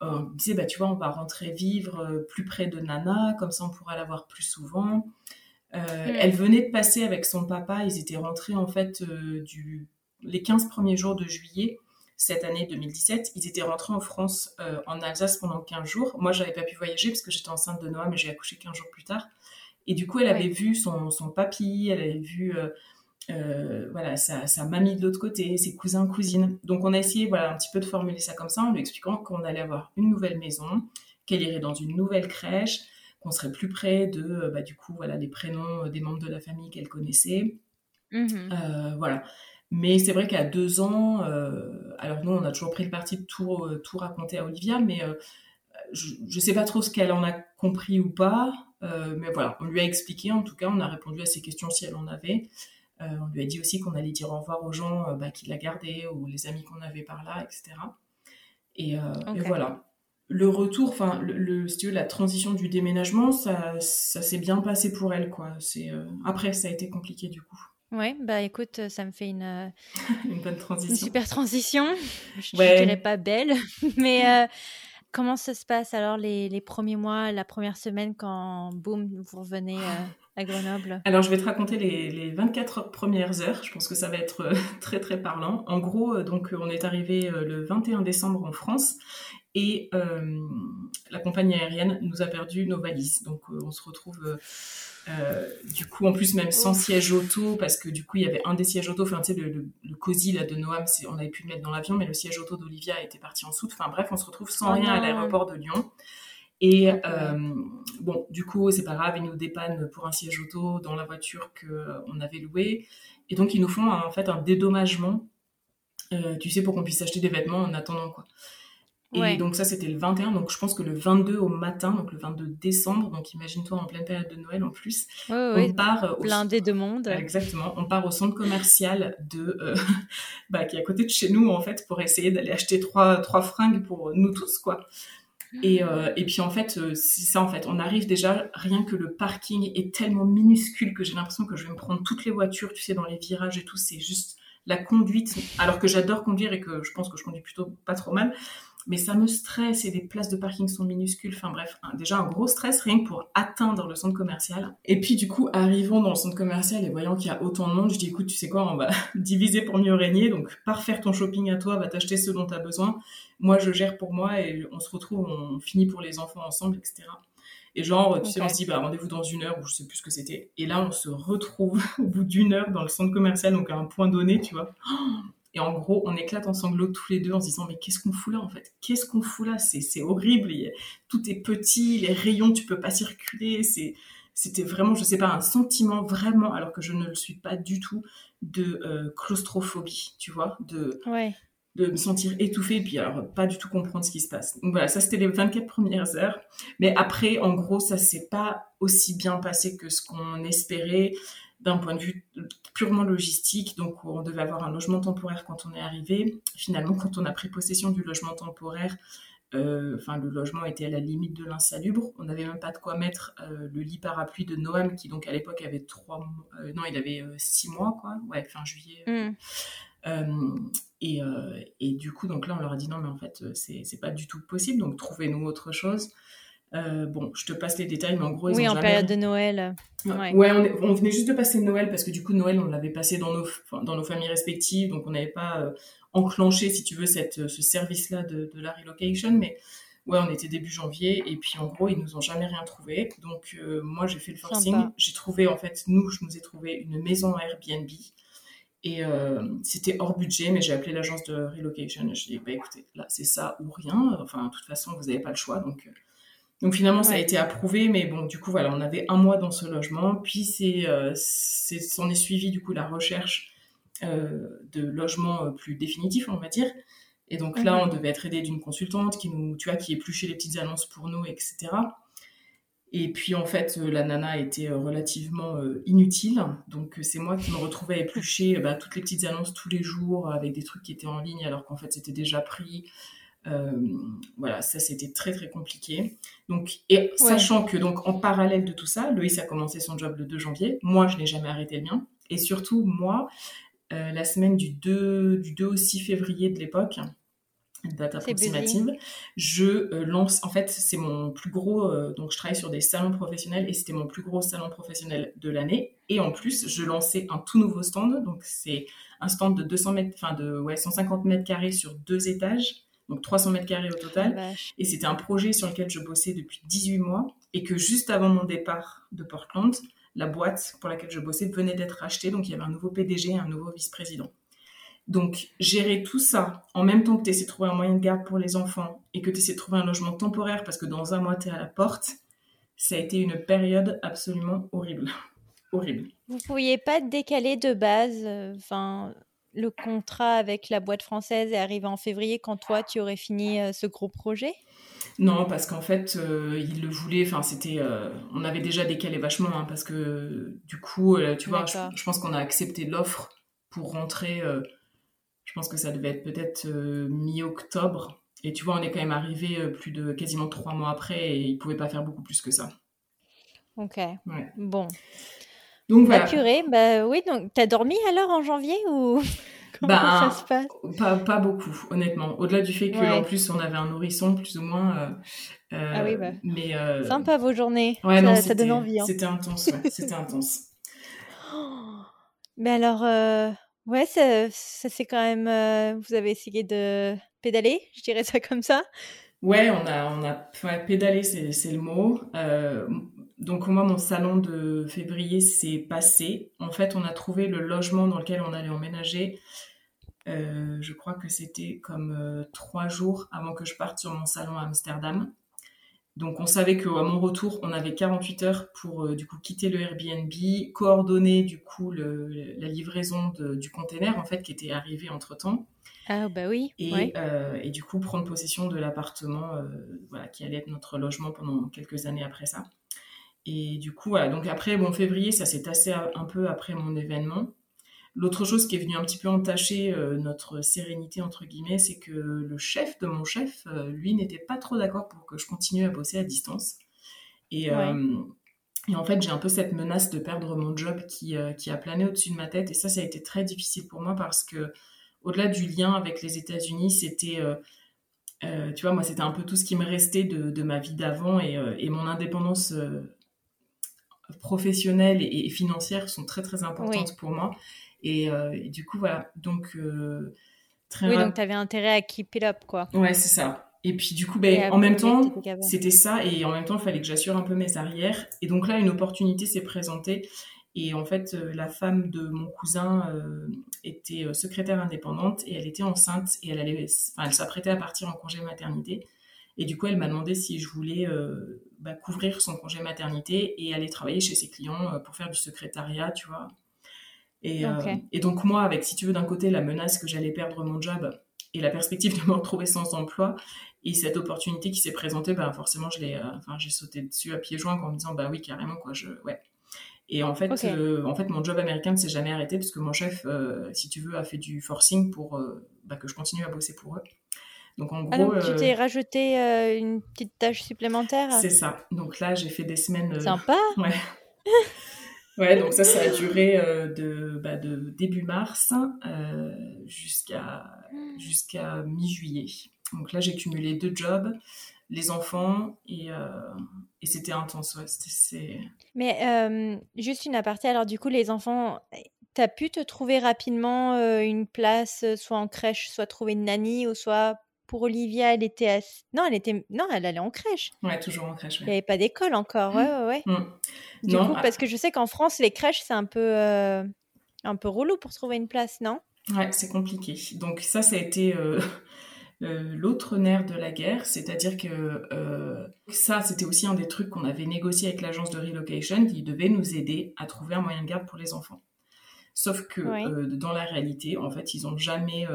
on disait, bah, tu vois, on va rentrer vivre euh, plus près de Nana, comme ça on pourra la voir plus souvent. Hmm. Elle venait de passer avec son papa, ils étaient rentrés en fait du, les 15 premiers jours de juillet cette année 2017, ils étaient rentrés en France, euh, en Alsace pendant 15 jours. Moi, j'avais pas pu voyager parce que j'étais enceinte de Noah, mais j'ai accouché 15 jours plus tard. Et du coup, elle avait vu son, son papy, elle avait vu euh, euh, voilà, sa, sa, mamie de l'autre côté, ses cousins, cousines. Donc, on a essayé voilà, un petit peu de formuler ça comme ça en lui expliquant qu'on allait avoir une nouvelle maison, qu'elle irait dans une nouvelle crèche, qu'on serait plus près de, bah, du coup, voilà, les prénoms des membres de la famille qu'elle connaissait. Mmh voilà. Mais c'est vrai qu'à deux ans, euh, alors nous, on a toujours pris le parti de tout, euh, tout raconter à Olivia, mais euh, je ne sais pas trop ce qu'elle en a compris ou pas. mais voilà, on lui a expliqué, en tout cas, on a répondu à ses questions si elle en avait. on lui a dit aussi qu'on allait dire au revoir aux gens bah, qui la gardaient ou les amis qu'on avait par là, etc. Et, voilà. Le retour, enfin, le, si tu veux, la transition du déménagement, ça, ça s'est bien passé pour elle, quoi. C'est après, ça a été compliqué du coup. Ouais, bah écoute, ça me fait une, euh, [laughs] une bonne transition. Une super transition. [laughs] Je ne dirais pas belle, [laughs] mais euh, comment ça se passe alors les, les, premiers mois, la première semaine quand, boum, vous revenez euh, à Grenoble Alors je vais te raconter les, les, 24 premières heures. Je pense que ça va être [laughs] très très parlant. En gros, donc on est arrivé le 21 décembre en France et la compagnie aérienne nous a perdu nos valises. Donc on se retrouve euh, du coup, en plus, même sans siège auto, parce que du coup, il y avait un des sièges auto, enfin, tu sais, le, le, cosy là, de Noam, on avait pu le mettre dans l'avion, mais le siège auto d'Olivia était parti en soute. Enfin, bref, on se retrouve sans oh rien à l'aéroport de Lyon. Et euh, bon, du coup, c'est pas grave, ils nous dépannent pour un siège auto dans la voiture qu'on euh, avait louée. Et donc, ils nous font en fait un dédommagement, tu sais, pour qu'on puisse acheter des vêtements en attendant, quoi. Et donc ça, c'était le 21. Donc je pense que le 22 au matin, donc le 22 décembre, donc imagine-toi en pleine période de Noël en plus, on part... Euh, Blindé de monde. Exactement. On part au centre commercial de... Euh, [laughs] bah, qui est à côté de chez nous, en fait, pour essayer d'aller acheter trois, trois fringues pour nous tous, quoi. Et, euh, et puis en fait, c'est ça en fait. On arrive déjà, rien que le parking est tellement minuscule que j'ai l'impression que je vais me prendre toutes les voitures, tu sais, dans les virages et tout. C'est juste la conduite, alors que j'adore conduire et que je pense que je conduis plutôt pas trop mal mais ça me stresse et les places de parking sont minuscules. Enfin bref, déjà un gros stress rien que pour atteindre le centre commercial. Et puis du coup, arrivant dans le centre commercial et voyant qu'il y a autant de monde, je dis écoute, tu sais quoi, on va [laughs] diviser pour mieux régner. Donc, par faire ton shopping à toi, va t'acheter ce dont tu as besoin. Moi, je gère pour moi et on se retrouve, on finit pour les enfants ensemble, etc. Et genre, tu sais, on se dit, bah, rendez-vous dans une heure, ou je sais plus ce que c'était. Et là, on se retrouve [laughs] au bout d'une heure dans le centre commercial, donc à un point donné, tu vois. Et en gros, on éclate en sanglots tous les deux en se disant mais qu'est-ce qu'on fout là en fait? Qu'est-ce qu'on fout là? C'est horrible. tout est petit, les rayons, tu peux pas circuler. c'était vraiment, je sais pas, un sentiment vraiment, alors que je ne le suis pas du tout, de euh, claustrophobie, tu vois, de de me sentir étouffée, puis alors pas du tout comprendre ce qui se passe. Donc voilà, ça c'était les 24 premières heures. Mais après, en gros, ça s'est pas aussi bien passé que ce qu'on espérait d'un point de vue purement logistique. Donc on devait avoir un logement temporaire quand on est arrivé. Finalement, quand on a pris possession du logement temporaire, euh, enfin le logement était à la limite de l'insalubre. On n'avait même pas de quoi mettre euh, le lit parapluie de Noam, qui donc à l'époque avait trois mois, euh, non, il avait six mois, quoi. Ouais, fin juillet. Mm. Et, et, du coup, donc là, on leur a dit non, mais en fait, c'est pas du tout possible, donc trouvez-nous autre chose. Bon, je te passe les détails, mais en gros, ils oui, en période de Noël. Ouais, on, venait juste de passer Noël parce que du coup, Noël, on l'avait passé dans nos, dans nos familles respectives, donc on n'avait pas enclenché, si tu veux, cette, ce service-là de, de, la relocation. Mais ouais, on était début janvier et puis en gros, ils nous ont jamais rien trouvé. Donc euh, moi, j'ai fait le forcing. J'ai trouvé, en fait, nous, je nous ai trouvé une maison Airbnb. Et euh, c'était hors budget, mais j'ai appelé l'agence de relocation. Je dit, bah écoutez, là, c'est ça ou rien. Enfin, de toute façon, vous n'avez pas le choix. Donc, euh, donc finalement, ça a été approuvé. Mais bon, du coup, voilà, on avait un mois dans ce logement. Puis c'est, c'est, s'en est suivi, du coup, la recherche euh, de logement euh, plus définitif, on va dire. Et donc là, on devait être aidé d'une consultante qui nous, tu vois, qui épluchait les petites annonces pour nous, etc. Et puis en fait, euh, la nana était relativement inutile. Donc c'est moi qui me retrouvais à éplucher bah, toutes les petites annonces tous les jours avec des trucs qui étaient en ligne alors qu'en fait c'était déjà pris. Voilà, ça c'était très très compliqué. Donc, et sachant que donc en parallèle de tout ça, Loïs a commencé son job le 2 janvier. Moi, je n'ai jamais arrêté le mien. Et surtout, moi, euh, la semaine du 2, du 2 au 6 février de l'époque, date approximative, je euh, lance, en fait, c'est mon plus gros, euh, donc je travaille sur des salons professionnels et c'était mon plus gros salon professionnel de l'année. Et en plus, je lançais un tout nouveau stand, donc c'est un stand de 200 mètres, enfin de ouais, 150 mètres carrés sur deux étages, donc 300 mètres carrés au total. et c'était un projet sur lequel je bossais depuis 18 mois et que juste avant mon départ de Portland, la boîte pour laquelle je bossais venait d'être achetée, donc il y avait un nouveau PDG et un nouveau vice-président. Donc, gérer tout ça en même temps que tu essaies de trouver un moyen de garde pour les enfants et que tu essaies de trouver un logement temporaire parce que dans un mois, tu es à la porte, ça a été une période absolument horrible. [laughs] horrible. Vous ne pouviez pas décaler de base euh, enfin, le contrat avec la boîte française et arriver en février quand toi, tu aurais fini euh, ce gros projet? Non, parce qu'en fait, euh, il le voulait. Enfin, c'était. Euh, on avait déjà décalé vachement, hein, parce que du coup, tu vois, je, pense qu'on a accepté l'offre pour rentrer. je pense que ça devait être peut-être mi-octobre. Et tu vois, on est quand même arrivé plus de quasiment trois mois après, et il pouvait pas faire beaucoup plus que ça. Ok. Bon. Donc bah, voilà. bah oui. Donc, t'as dormi alors en janvier ou [laughs] bah, ça se passe? pas, pas, beaucoup, honnêtement. Au-delà du fait qu'en plus, on avait un nourrisson, plus ou moins. Euh, euh, ah oui, bah. Mais, euh... Sympa vos journées. Ouais, ça, non, ça donne envie. Hein. C'était intense, ouais, c'était intense. [laughs] [gasps] Mais alors, ouais, ça, ça c'est quand même. Vous avez essayé de pédaler, je dirais ça comme ça? Ouais, on a, on a ouais, pédalé, c'est le mot. Donc moi, mon salon de février s'est passé. En fait, on a trouvé le logement dans lequel on allait emménager. Euh, je crois que c'était comme euh, trois jours avant que je parte sur mon salon à Amsterdam. Donc on savait qu'à mon retour, on avait 48 heures pour euh, du coup quitter le Airbnb, coordonner du coup la livraison du container en fait qui était arrivé entre temps. Ah bah oui. Et, et du coup prendre possession de l'appartement voilà, qui allait être notre logement pendant quelques années après ça. Et du coup, voilà. Donc après, bon, février, ça s'est tassé un peu après mon événement. L'autre chose qui est venue un petit peu entacher euh, notre sérénité, entre guillemets, c'est que le chef de mon chef, euh, lui, n'était pas trop d'accord pour que je continue à bosser à distance. Et, euh, et en fait, j'ai un peu cette menace de perdre mon job qui, qui a plané au-dessus de ma tête. Et ça, ça a été très difficile pour moi parce que, au-delà du lien avec les États-Unis, c'était. tu vois, moi, c'était un peu tout ce qui me restait de, de ma vie d'avant et, et, mon indépendance professionnelles et, financières sont très très importantes pour moi. Euh, et, du coup, voilà. Donc, euh, très Oui, donc tu avais intérêt à keep it up, quoi. Ouais, c'est ça. Et puis, du coup, ben, en même temps, c'était ça. Et en même temps, il fallait que j'assure un peu mes arrières. Et donc là, une opportunité s'est présentée. Et en fait, la femme de mon cousin était secrétaire indépendante et elle était enceinte et elle allait, enfin, elle s'apprêtait à partir en congé maternité. Et du coup, elle m'a demandé si je voulais bah, couvrir son congé maternité et aller travailler chez ses clients pour faire du secrétariat, tu vois. Et, et donc moi, avec, si tu veux, d'un côté, la menace que j'allais perdre mon job et la perspective de me retrouver sans emploi, et cette opportunité qui s'est présentée, bah, forcément, je l'ai, enfin, j'ai sauté dessus à pieds joints en me disant, bah oui, carrément, quoi, je, ouais. Et en fait, euh, en fait, mon job américain ne s'est jamais arrêté parce que mon chef, euh, si tu veux, a fait du forcing pour euh, bah, que je continue à bosser pour eux. Donc en ah, gros, tu t'es rajouté une petite tâche supplémentaire? C'est ça. Donc là, j'ai fait des semaines. Sympa. [laughs] Ouais. ouais. Donc ça, ça a duré de, bah, de début mars jusqu'à jusqu'à mi-juillet. Donc là, j'ai cumulé deux jobs les enfants et, euh, et c'était intense. Ouais. Mais euh, juste une aparté, alors du coup, les enfants, tu as pu te trouver rapidement euh, une place, soit en crèche, soit trouver une nanny, ou soit pour Olivia, elle était. Non, elle était. Non, elle allait en crèche. Ouais, toujours en crèche. Il n'y avait pas d'école encore. Ouais, ouais, ouais. Mmh. Du coup, parce que je sais qu'en France, les crèches, c'est un peu. un peu relou pour trouver une place, non? Ouais, c'est compliqué. Donc ça, ça a été euh, [laughs] l'autre nerf de la guerre, c'est-à-dire que euh, ça, c'était aussi un des trucs qu'on avait négocié avec l'agence de relocation, qui devait nous aider à trouver un moyen de garde pour les enfants. Sauf que euh, dans la réalité, en fait, ils ont jamais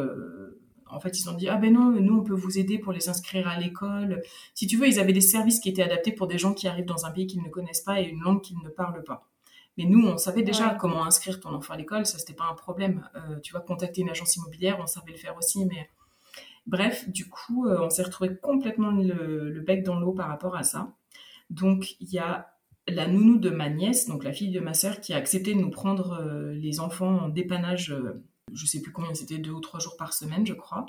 en fait, ils ont dit ah ben non, nous on peut vous aider pour les inscrire à l'école. Si tu veux, ils avaient des services qui étaient adaptés pour des gens qui arrivent dans un pays qu'ils ne connaissent pas et une langue qu'ils ne parlent pas. Mais nous, on savait déjà comment inscrire ton enfant à l'école, ça c'était pas un problème. tu vas contacter une agence immobilière, on savait le faire aussi, mais Bref, du coup, euh, on s'est retrouvé complètement le, bec dans l'eau par rapport à ça. Donc, il y a la nounou de ma nièce, donc la fille de ma sœur, qui a accepté de nous prendre euh, les enfants en dépannage, euh, je sais plus combien c'était, deux ou trois jours par semaine, je crois.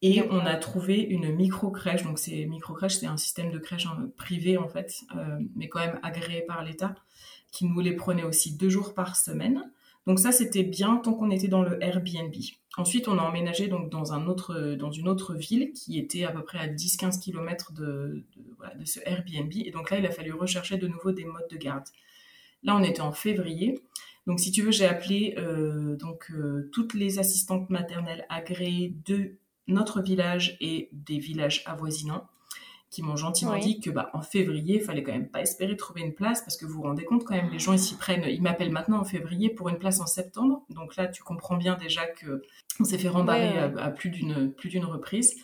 Et on a trouvé une micro-crèche. Donc, c'est micro-crèche, c'est un système de crèche hein, privé, en fait, mais quand même agréé par l'État, qui nous les prenait aussi deux jours par semaine. Donc ça, c'était bien tant qu'on était dans le Airbnb. Ensuite, on a emménagé donc dans, un autre, dans une autre ville qui était à peu près à 10-15 km de, de, ce Airbnb. Et donc là, il a fallu rechercher de nouveau des modes de garde. Là, on était en février. Donc, si tu veux, j'ai appelé euh, donc euh, toutes les assistantes maternelles agréées de notre village et des villages avoisinants qui m'ont gentiment dit que bah, en février, il fallait quand même pas espérer trouver une place parce que vous vous rendez compte quand même, les gens ici prennent, ils m'appellent maintenant en février pour une place en septembre. Donc là, tu comprends bien déjà que on s'est fait rembarrer à, plus d'une plus d'une reprise.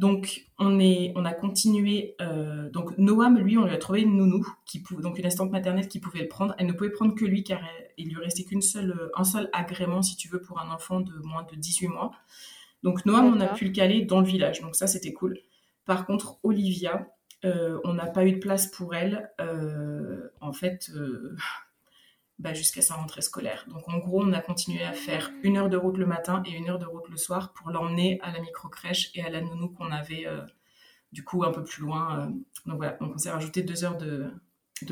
Donc on est, on a continué. Euh, donc Noam, lui, on lui a trouvé une nounou qui pouvait, donc une assistante maternelle qui pouvait le prendre. Elle ne pouvait prendre que lui car il lui restait qu'une seule, un seul agrément si tu veux pour un enfant de moins de 18 mois. Donc Noam, on a pu le caler dans le village. Donc ça, c'était cool. Par contre, Olivia, euh, on n'a pas eu de place pour elle, euh, en fait, bah, jusqu'à sa rentrée scolaire. Donc, en gros, on a continué à faire une heure de route le matin et une heure de route le soir pour l'emmener à la micro-crèche et à la nounou qu'on avait, du coup, un peu plus loin. donc, voilà, donc on s'est rajouté deux heures de,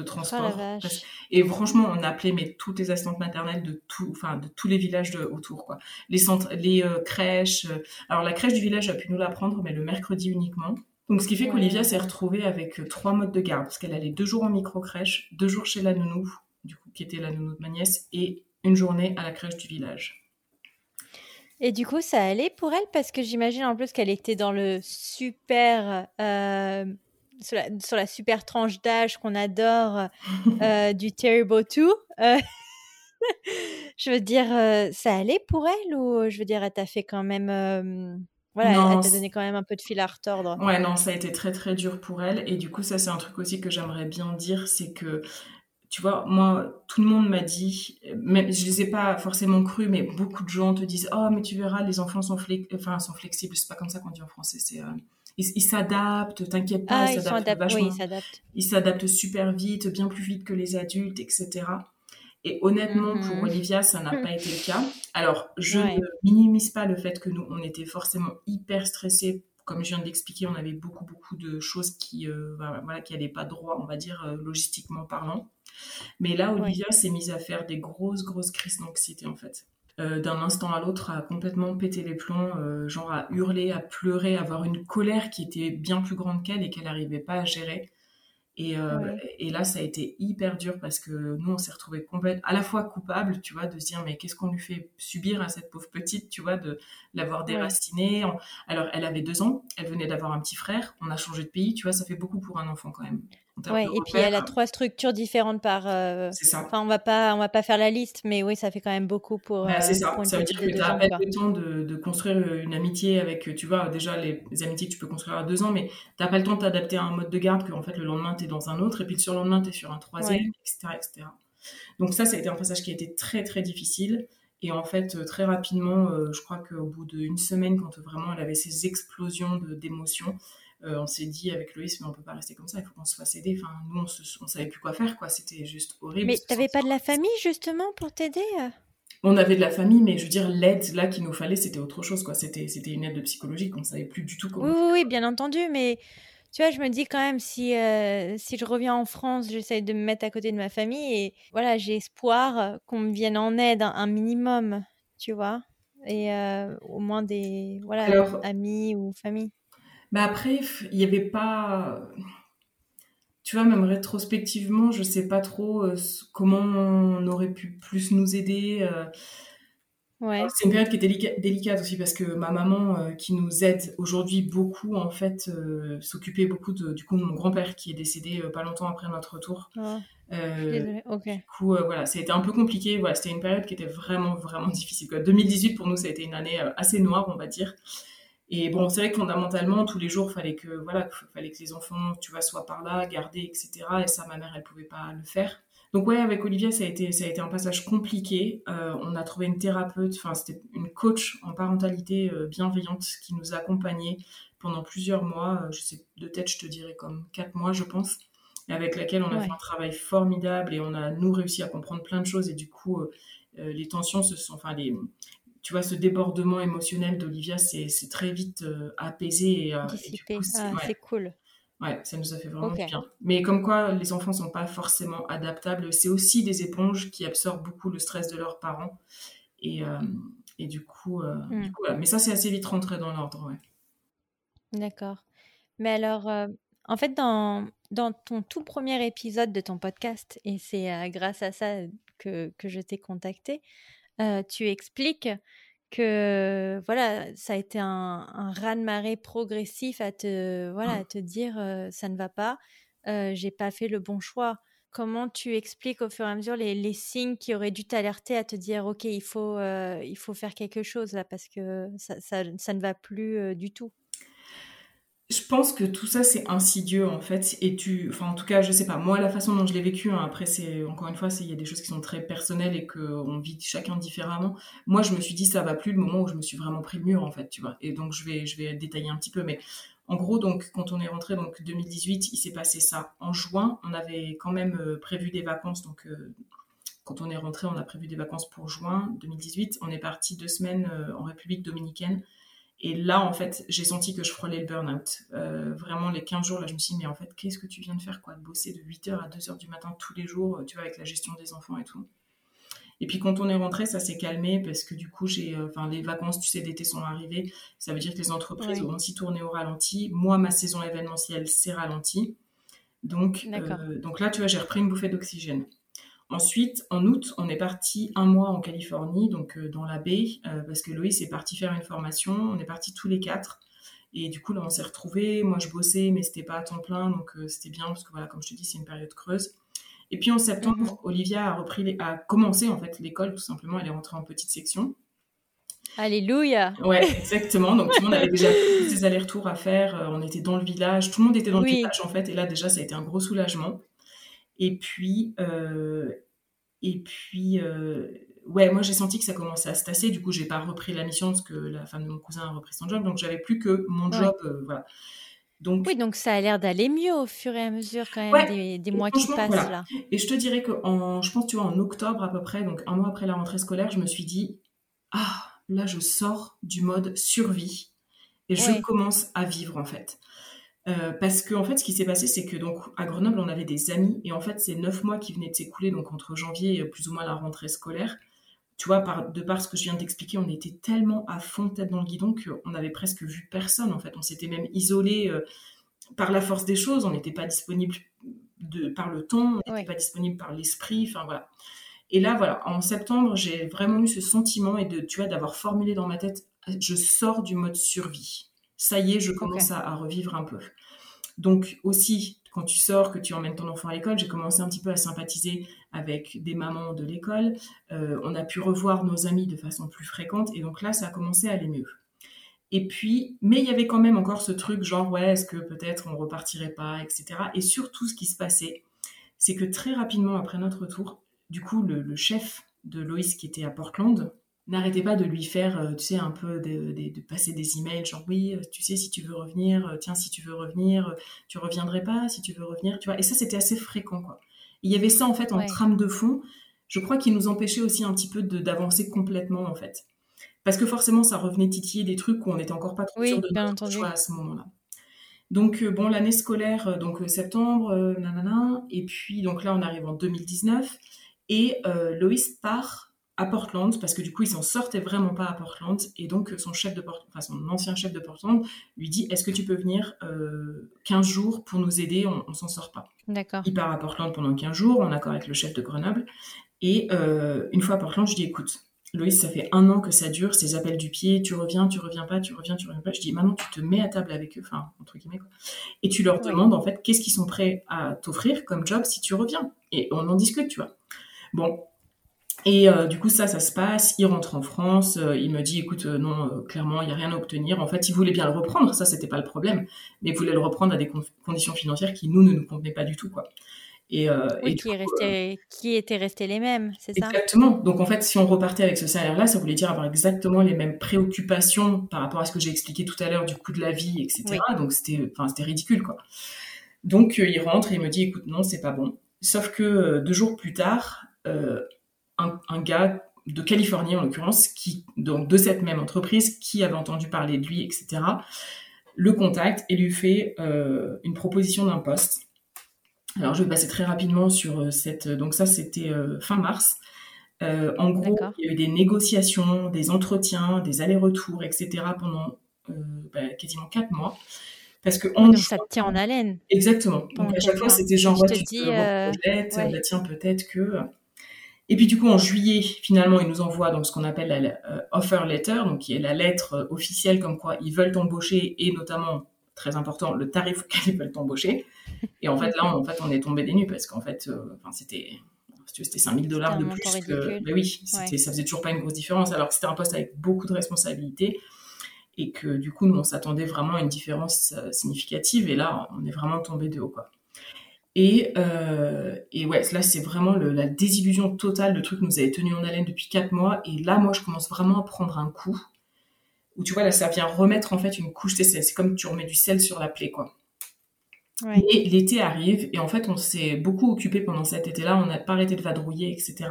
transport. Oh et franchement, on a appelé mais toutes les assistantes maternelles de tout, enfin de tous les villages autour, quoi. Les centres, les crèches. alors la crèche du village a pu nous la prendre, mais le mercredi uniquement. Donc, ce qui fait qu'Olivia s'est retrouvée avec euh, trois modes de garde, parce qu'elle allait deux jours en micro-crèche, deux jours chez la nounou, qui était la nounou de ma nièce, et une journée à la crèche du village. Et du coup, ça allait pour elle, parce que j'imagine en plus qu'elle était dans le super. Euh, sur, la, super tranche d'âge qu'on adore [laughs] euh, du Terrible 2. [laughs] je veux dire, ça allait pour elle, ou je veux dire, elle t'a fait quand même voilà, elle t'a donné quand même un peu de fil à retordre. Ouais, non, ça a été très très dur pour elle. Et du coup, ça c'est un truc aussi que j'aimerais bien dire, c'est que, tu vois, moi, tout le monde m'a dit, même je les ai pas forcément cru, mais beaucoup de gens te disent, oh, mais tu verras, les enfants sont, enfin, sont flexibles. C'est pas comme ça qu'on dit en français, c'est... Euh, ils s'adaptent, t'inquiète pas, ah, ils s'adaptent vachement. Oui, ils s'adaptent. Ils s'adaptent super vite, bien plus vite que les adultes, etc. Et honnêtement, pour mhm. Olivia, ça n'a pas [laughs] été le cas. Alors, je ne minimise pas le fait que nous, on était forcément hyper stressés. Comme je viens d'expliquer, on avait beaucoup, beaucoup de choses qui euh, voilà, qui n'allaient pas droit, on va dire, euh, logistiquement parlant. Mais là, Olivia s'est mise à faire des grosses, grosses crises d'anxiété, en fait. Euh, d'un instant à l'autre, à complètement péter les plombs, genre à hurler, à pleurer, à avoir une colère qui était bien plus grande qu'elle et qu'elle n'arrivait pas à gérer. Et, euh, et, là, ça a été hyper dur parce que nous, on s'est retrouvés complètement, à la fois coupables, tu vois, de se dire, mais qu'est-ce qu'on lui fait subir à cette pauvre petite, tu vois, de l'avoir déracinée. Alors, elle avait deux ans, elle venait d'avoir un petit frère, on a changé de pays, tu vois, ça fait beaucoup pour un enfant quand même. Ouais, et puis elle a trois structures différentes par. Euh, c'est ça. Enfin, on va pas, on va pas faire la liste, mais oui, ça fait quand même beaucoup pour. Ouais, c'est euh, ça. Ça veut dire que tu as pas le temps de, de, construire une amitié avec, tu vois, déjà les, amitiés que tu peux construire à deux ans, mais t'as pas le temps de t'adapter à un mode de garde que en fait le lendemain tu es dans un autre, et puis le surlendemain tu es sur un troisième, etc., etc. Donc ça, ça a été un passage qui a été très très difficile. Et en fait, euh, très rapidement, je crois qu'au bout d'une semaine, quand vraiment elle avait ces explosions d'émotions, euh, on s'est dit avec Loïs, mais on peut pas rester comme ça, il faut qu'on se fasse aider. Enfin, nous, on, ne savait plus quoi faire, quoi. C'était juste horrible. Mais t'avais pas de la famille justement pour t'aider euh? On avait de la famille, mais je veux dire, l'aide là qu'il nous fallait, c'était autre chose, quoi. C'était, c'était une aide psychologique, on savait plus du tout comment. Oui, oui, bien entendu, mais tu vois, je me dis quand même, si, euh, si je reviens en France, j'essaie de me mettre à côté de ma famille et voilà, j'ai espoir qu'on me vienne en aide un, minimum, tu vois, et au moins des voilà, amis ou famille. Mais après, il n'y avait pas. Tu vois, même rétrospectivement, je sais pas trop euh, comment on aurait pu plus nous aider. Euh. Ouais. C'est une période qui est délicate aussi parce que ma maman, euh, qui nous aide aujourd'hui beaucoup, en fait, s'occupait beaucoup de, du coup de mon grand-père qui est décédé pas longtemps après notre retour. Oh. Désolée, ok. Du coup, voilà, ça a été un peu compliqué. Voilà, c'était une période qui était vraiment, vraiment difficile. 2018 pour nous, ça a été une année assez noire, on va dire. Et bon, c'est vrai que fondamentalement, tous les jours, fallait que voilà, fallait que les enfants, tu vois, soient par là, gardés, etc. Et ça, ma mère, elle pouvait pas le faire. Donc ouais, avec Olivia, ça a été ça a été un passage compliqué. Euh, on a trouvé une thérapeute, enfin c'était une coach en parentalité euh, bienveillante qui nous a accompagnés pendant plusieurs mois. Euh, je sais de tête, je te dirais comme quatre mois, je pense, et avec laquelle on a fait un travail formidable et on a nous réussi à comprendre plein de choses et du coup les tensions se sont, enfin les tu vois, ce débordement émotionnel d'Olivia c'est très vite euh, apaisé. Et, euh, Dissipé. Ah, c'est cool. Ouais, ça nous a fait vraiment bien. Mais comme quoi, les enfants sont pas forcément adaptables. C'est aussi des éponges qui absorbent beaucoup le stress de leurs parents. Et, euh, et du, coup, hmm. Mais ça, c'est assez vite rentré dans l'ordre, ouais. D'accord. Mais alors, en fait, dans, dans ton tout premier épisode de ton podcast, et c'est grâce à ça que, que je t'ai contacté, tu expliques que voilà, ça a été un, un raz-de-marée progressif à te voilà, à te dire ça ne va pas, j'ai pas fait le bon choix. Comment tu expliques au fur et à mesure les, les signes qui auraient dû t'alerter à te dire ok il faut il faut faire quelque chose là parce que ça, ça, ça ne va plus du tout. Je pense que tout ça c'est insidieux en fait. Et tu enfin en tout cas je sais pas. Moi la façon dont je l'ai vécu hein, après c'est encore une fois il y a des choses qui sont très personnelles et que on vit chacun différemment. Moi je me suis dit ça va plus le moment où je me suis vraiment pris le mur en fait tu vois. Et donc je vais je vais détailler un petit peu. Mais en gros donc quand on est rentré donc 2018 il s'est passé ça. En juin on avait quand même euh, prévu des vacances. Donc euh, quand on est rentré on a prévu des vacances pour juin 2018 on est parti deux semaines euh, en République dominicaine et là, en fait, j'ai senti que je frôlais le burn-out. Euh, vraiment, les 15 jours, là, je me suis dit, mais en fait, qu'est-ce que tu viens de faire, quoi? De bosser de 8h à 2h du matin tous les jours, tu vois, avec la gestion des enfants et tout. Et puis, quand on est rentré, ça s'est calmé parce que du coup, j'ai, euh, enfin, les vacances, tu sais, d'été sont arrivées. Ça veut dire que les entreprises ont aussi tourné au ralenti. Moi, ma saison événementielle s'est ralentie. Donc, euh, donc là, tu vois, j'ai repris une bouffée d'oxygène. Ensuite, en août, on est parti un mois en Californie, donc euh, dans la baie, euh, parce que Loïs est parti faire une formation. On est partis tous les quatre. Et du coup, là, on s'est retrouvés. Moi, je bossais, mais c'était pas à temps plein, donc euh, c'était bien, parce que voilà, comme je te dis, c'est une période creuse. Et puis en septembre, mhm. Olivia a repris, a commencé en fait l'école tout simplement. Elle est rentrée en petite section. Alléluia. Ouais, exactement. Donc tout le monde avait déjà ses allers-retours à faire. On était dans le village, tout le monde était dans le village en fait. Et là déjà, ça a été un gros soulagement. Et puis, euh, et puis euh, ouais, moi j'ai senti que ça commençait à se tasser. Du coup, j'ai pas repris la mission parce que la femme de mon cousin a repris son job. Donc, j'avais plus que mon job. Euh, voilà. Donc, oui, donc ça a l'air d'aller mieux au fur et à mesure quand même des, mois qui passent là. Et je te dirais que en, je pense, tu vois, en octobre à peu près, donc un mois après la rentrée scolaire, je me suis dit, ah, là je sors du mode survie et je commence à vivre en fait. Euh, parce que en fait, ce qui s'est passé, c'est que donc à Grenoble, on avait des amis et en fait, ces neuf mois qui venaient de s'écouler, donc entre janvier et plus ou moins la rentrée scolaire, tu vois, par, de par ce que je viens d'expliquer, on était tellement à fond tête dans le guidon qu'on n'avait presque vu personne. En fait, on s'était même isolé euh, par la force des choses. On n'était pas disponible de, par le temps, on n'était pas disponible par l'esprit, enfin voilà. Et là, voilà, en septembre, j'ai vraiment eu ce sentiment et de, tu vois, d'avoir formulé dans ma tête, je sors du mode survie. Ça y est, je commence à, revivre un peu. Donc aussi, quand tu sors, que tu emmènes ton enfant à l'école, j'ai commencé un petit peu à sympathiser avec des mamans de l'école. Euh, on a pu revoir nos amis de façon plus fréquente et donc là, ça a commencé à aller mieux. Et puis, mais il y avait quand même encore ce truc genre, ouais, est-ce que peut-être on repartirait pas, etc. Et surtout, ce qui se passait, c'est que très rapidement après notre retour, du coup, le, chef de Loïs qui était à Portland n'arrêtait pas de lui faire, euh, tu sais, un peu de, passer des emails, genre oui, euh, tu sais, si tu veux revenir, euh, tiens, si tu veux revenir, tu reviendrais pas, si tu veux revenir, tu vois. Et ça, c'était assez fréquent, quoi. il y avait ça, en fait, en trame de fond. Je crois qu'il nous empêchait aussi un petit peu d'avancer complètement, en fait. Parce que forcément, ça revenait titiller des trucs où on n'était encore pas trop sûr de notre choix à ce moment-là. Donc, bon, l'année scolaire, donc septembre, nanana, et puis, donc là, on arrive en 2019. Et euh, Loïs part à Portland parce que du coup, il s'en sortait vraiment pas à Portland. Et donc, son chef de enfin, son ancien chef de Portland lui dit Est-ce que tu peux venir 15 euh, jours pour nous aider On, on s'en sort pas. D'accord. Il part à Portland pendant 15 jours, en accord avec le chef de Grenoble. Et euh, une fois à Portland, je dis Écoute, Loïs, ça fait un an que ça dure, ces appels du pied, tu reviens, tu reviens pas, tu reviens, tu reviens pas. Je dis, maintenant, tu te mets à table avec eux, enfin, entre guillemets, quoi. Et tu leur demandes, en fait, qu'est-ce qu'ils sont prêts à t'offrir comme job si tu reviens? Et on en discute, tu vois. Bon. Et euh, du coup, ça, ça se passe. Il rentre en France. Euh, il me dit, écoute, euh, non, clairement, il n'y a rien à obtenir. En fait, il voulait bien le reprendre. Ça, c'était pas le problème. Mais il voulait le reprendre à des conditions financières qui, nous, ne nous convenaient pas du tout, quoi. Et, oui, qui, resté, qui étaient restés les mêmes, c'est ça? Exactement. Donc en fait, si on repartait avec ce salaire-là, ça voulait dire avoir exactement les mêmes préoccupations par rapport à ce que j'ai expliqué tout à l'heure du coût de la vie, etc. Donc c'était, ridicule, quoi. Donc il rentre et il me dit, écoute, non, c'est pas bon. Sauf que deux jours plus tard, euh, un, gars de Californie en l'occurrence, qui donc de cette même entreprise, qui avait entendu parler de lui, etc., le contacte et lui fait euh, une proposition d'un poste. Alors je vais passer très rapidement sur euh, cette. Donc ça c'était fin mars. en gros, il y a eu des négociations, des entretiens, des allers-retours, etc. pendant bah, quasiment quatre mois. Parce que on, donc ça te tient en haleine. Exactement. Donc à chaque fois, c'était genre, ouais, tu te, dis, bah, tiens, peut-être que. Et puis du coup, en juillet, finalement, ils nous envoient donc ce qu'on appelle la euh, offer letter, donc qui est la lettre euh, officielle comme quoi ils veulent t'embaucher et notamment très important le tarif auquel ils veulent t'embaucher. Et en fait là, en fait, on est tombé des nues parce qu'en fait, euh, enfin c'était c'était 5000 dollars de plus que ben oui, c'était ça faisait toujours pas une grosse différence alors que c'était un poste avec beaucoup de responsabilités et que du coup nous on s'attendait vraiment à une différence significative et là on est vraiment tombé de haut quoi. Et, euh, et ouais, là, c'est vraiment la désillusion totale. Le truc nous avait tenu en haleine depuis quatre mois. Et là, moi, je commence vraiment à prendre un coup. Où tu vois, là, ça vient remettre en fait une couche. C'est comme tu remets du sel sur la plaie, quoi. Et l'été arrive. Et en fait, on s'est beaucoup occupé pendant cet été-là. On n'a pas arrêté de vadrouiller, etc.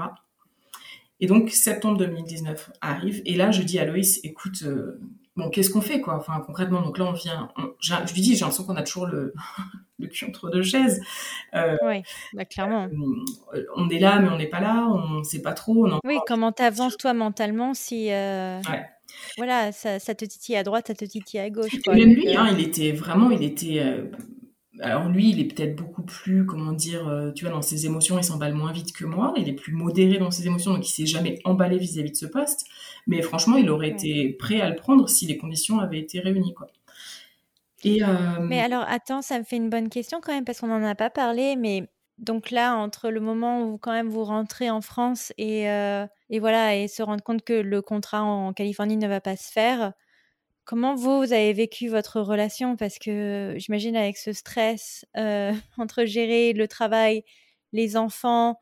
Et donc, septembre 2019 arrive. Et là, je dis à Loïs, écoute, euh, bon, qu'est-ce qu'on fait, quoi? Enfin, concrètement, donc là, on vient. je lui dis, j'ai l'impression qu'on a toujours le, [laughs] le cul entre deux chaises. Euh, oui, bah, clairement. Euh, on est là, mais on n'est pas là, on ne sait pas trop. oui, comment t'avances toi mentalement si. Euh, voilà, ça, te titille à droite, ça te titille à gauche. même lui, hein, il était vraiment, il était. alors lui, il est peut-être beaucoup plus, comment dire, tu vois, dans ses émotions, il s'emballe moins vite que moi. Il est plus modéré dans ses émotions, donc il s'est jamais emballé vis-à-vis de ce poste. Mais franchement, il aurait été prêt à le prendre si les conditions avaient été réunies, quoi. Mais alors, attends, ça me fait une bonne question quand même, parce qu'on n'en a pas parlé, mais donc là, entre le moment où quand même vous rentrez en France et, et voilà, et se rendre compte que le contrat en Californie ne va pas se faire, comment vous, vous avez vécu votre relation? Parce que j'imagine avec ce stress [laughs] entre gérer le travail, les enfants,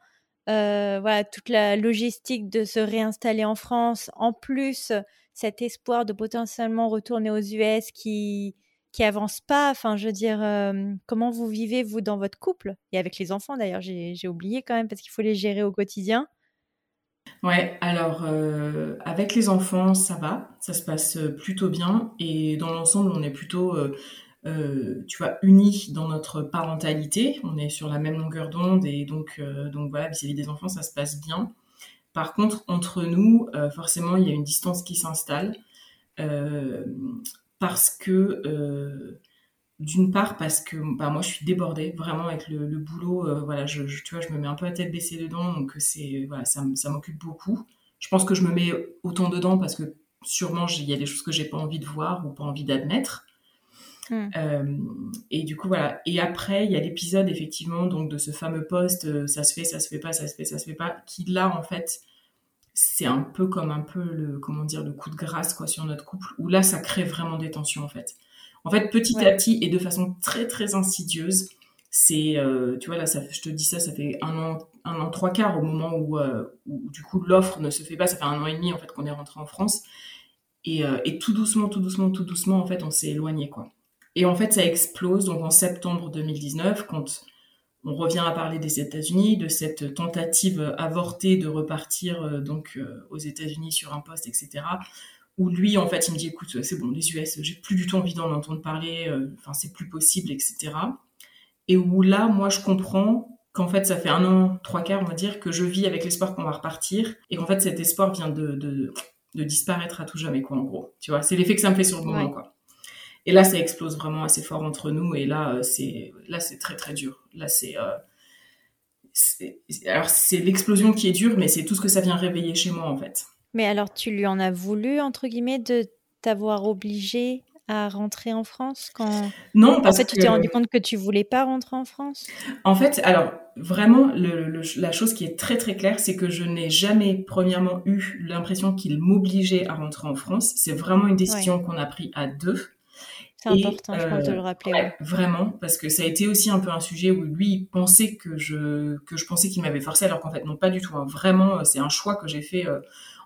voilà, toute la logistique de se réinstaller en France, en plus cet espoir de potentiellement retourner aux US qui qui avance pas. Enfin, je veux dire, comment vous vivez, vous, dans votre couple? Et avec les enfants, d'ailleurs, j'ai oublié quand même, parce qu'il faut les gérer au quotidien. Ouais, alors, avec les enfants, ça va, ça se passe plutôt bien. Et dans l'ensemble, on est plutôt, tu vois, unis dans notre parentalité. On est sur la même longueur d'onde. Et donc, donc voilà, vis-à-vis des enfants, ça se passe bien. Par contre, entre nous, forcément, il y a une distance qui s'installe parce que euh, d'une part parce que bah, moi je suis débordée vraiment avec le, boulot euh, voilà je, tu vois je me mets un peu à tête baissée dedans donc c'est voilà ça m'occupe beaucoup je pense que je me mets autant dedans parce que sûrement il y a des choses que j'ai pas envie de voir ou pas envie d'admettre hmm. euh, et du coup voilà et après il y a l'épisode effectivement donc de ce fameux poste euh, ça se fait ça se fait pas ça se fait ça se fait pas qui là en fait c'est un peu comme un peu le comment dire le coup de grâce quoi sur notre couple où là ça crée vraiment des tensions en fait en fait, petit à petit et de façon très très insidieuse, c'est, euh, tu vois là, ça, je te dis ça, ça fait un an, un an trois quarts au moment où, où du coup l'offre ne se fait pas. Ça fait un an et demi en fait qu'on est rentré en France et, et, tout doucement, tout doucement, tout doucement en fait on s'est éloigné quoi. Et en fait ça explose donc en septembre 2019 quand on revient à parler des États-Unis, de cette tentative avortée de repartir donc aux États-Unis sur un poste, etc où lui, en fait, il me dit, écoute, c'est bon, les US, j'ai plus du tout envie d'en entendre parler, euh, enfin, c'est plus possible, etc. Et où là, moi, je comprends qu'en fait, ça fait un an, trois quarts, on va dire, que je vis avec l'espoir qu'on va repartir, et qu'en fait, cet espoir vient de, de, de, disparaître à tout jamais, quoi, en gros. Tu vois, c'est l'effet que ça me fait sur le moment, quoi. Et là, ça explose vraiment assez fort entre nous, et là, euh, c'est, là, c'est très, très dur. Là, c'est, euh, alors, c'est l'explosion qui est dure, mais c'est tout ce que ça vient réveiller chez moi, en fait. Mais alors, tu lui en as voulu, entre guillemets, de t'avoir obligé à rentrer en France quand non parce en fait tu t'es rendu compte que tu voulais pas rentrer en France? En fait alors vraiment le, la chose qui est très très claire c'est que je n'ai jamais premièrement eu l'impression qu'il m'obligeait à rentrer en France. C'est vraiment une décision qu'on a pris à deux c'est important je pense de le euh, rappeler vraiment parce que ça a été aussi un peu un sujet où lui pensait que je que je pensais qu'il m'avait forcé alors qu'en fait non pas du tout hein. vraiment c'est un choix que j'ai fait euh,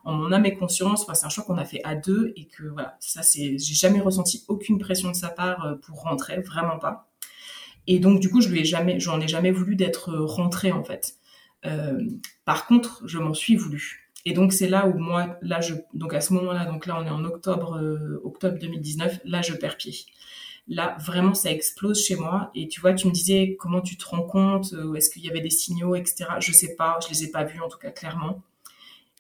en mon âme et conscience. Enfin, c'est un choix qu'on a fait à deux et que voilà, ça c'est, j'ai jamais ressenti aucune pression de sa part euh, pour rentrer, vraiment pas. Et donc du coup, je lui ai jamais, j'en ai jamais voulu d'être rentrée en fait. Euh, par contre, je m'en suis voulu. Et donc c'est là où moi, là je, donc à ce moment-là, donc là on est en octobre, euh, octobre 2019, là je perds pied. Là vraiment ça explose chez moi. Et tu vois, tu me disais comment tu te rends compte, est-ce qu'il y avait des signaux, etc. Je sais pas, je les ai pas vus en tout cas clairement.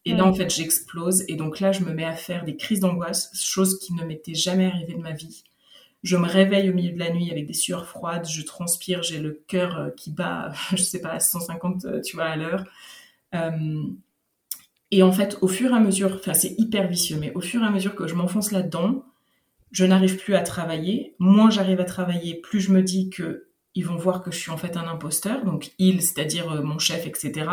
Et là, en fait, j'explose. Et donc là, je me mets à faire des crises d'angoisse, chose qui ne m'était jamais arrivée de ma vie. Je me réveille au milieu de la nuit avec des sueurs froides, je transpire, j'ai le cœur euh, qui bat, [laughs] je sais pas, à 150, euh, tu vois, à l'heure. Euh, et en fait, au fur et à mesure, enfin, c'est hyper vicieux, mais au fur et à mesure que je m'enfonce là-dedans, je n'arrive plus à travailler. Moins j'arrive à travailler, plus je me dis que ils vont voir que je suis en fait un imposteur. Donc, il, c'est-à-dire mon chef, etc.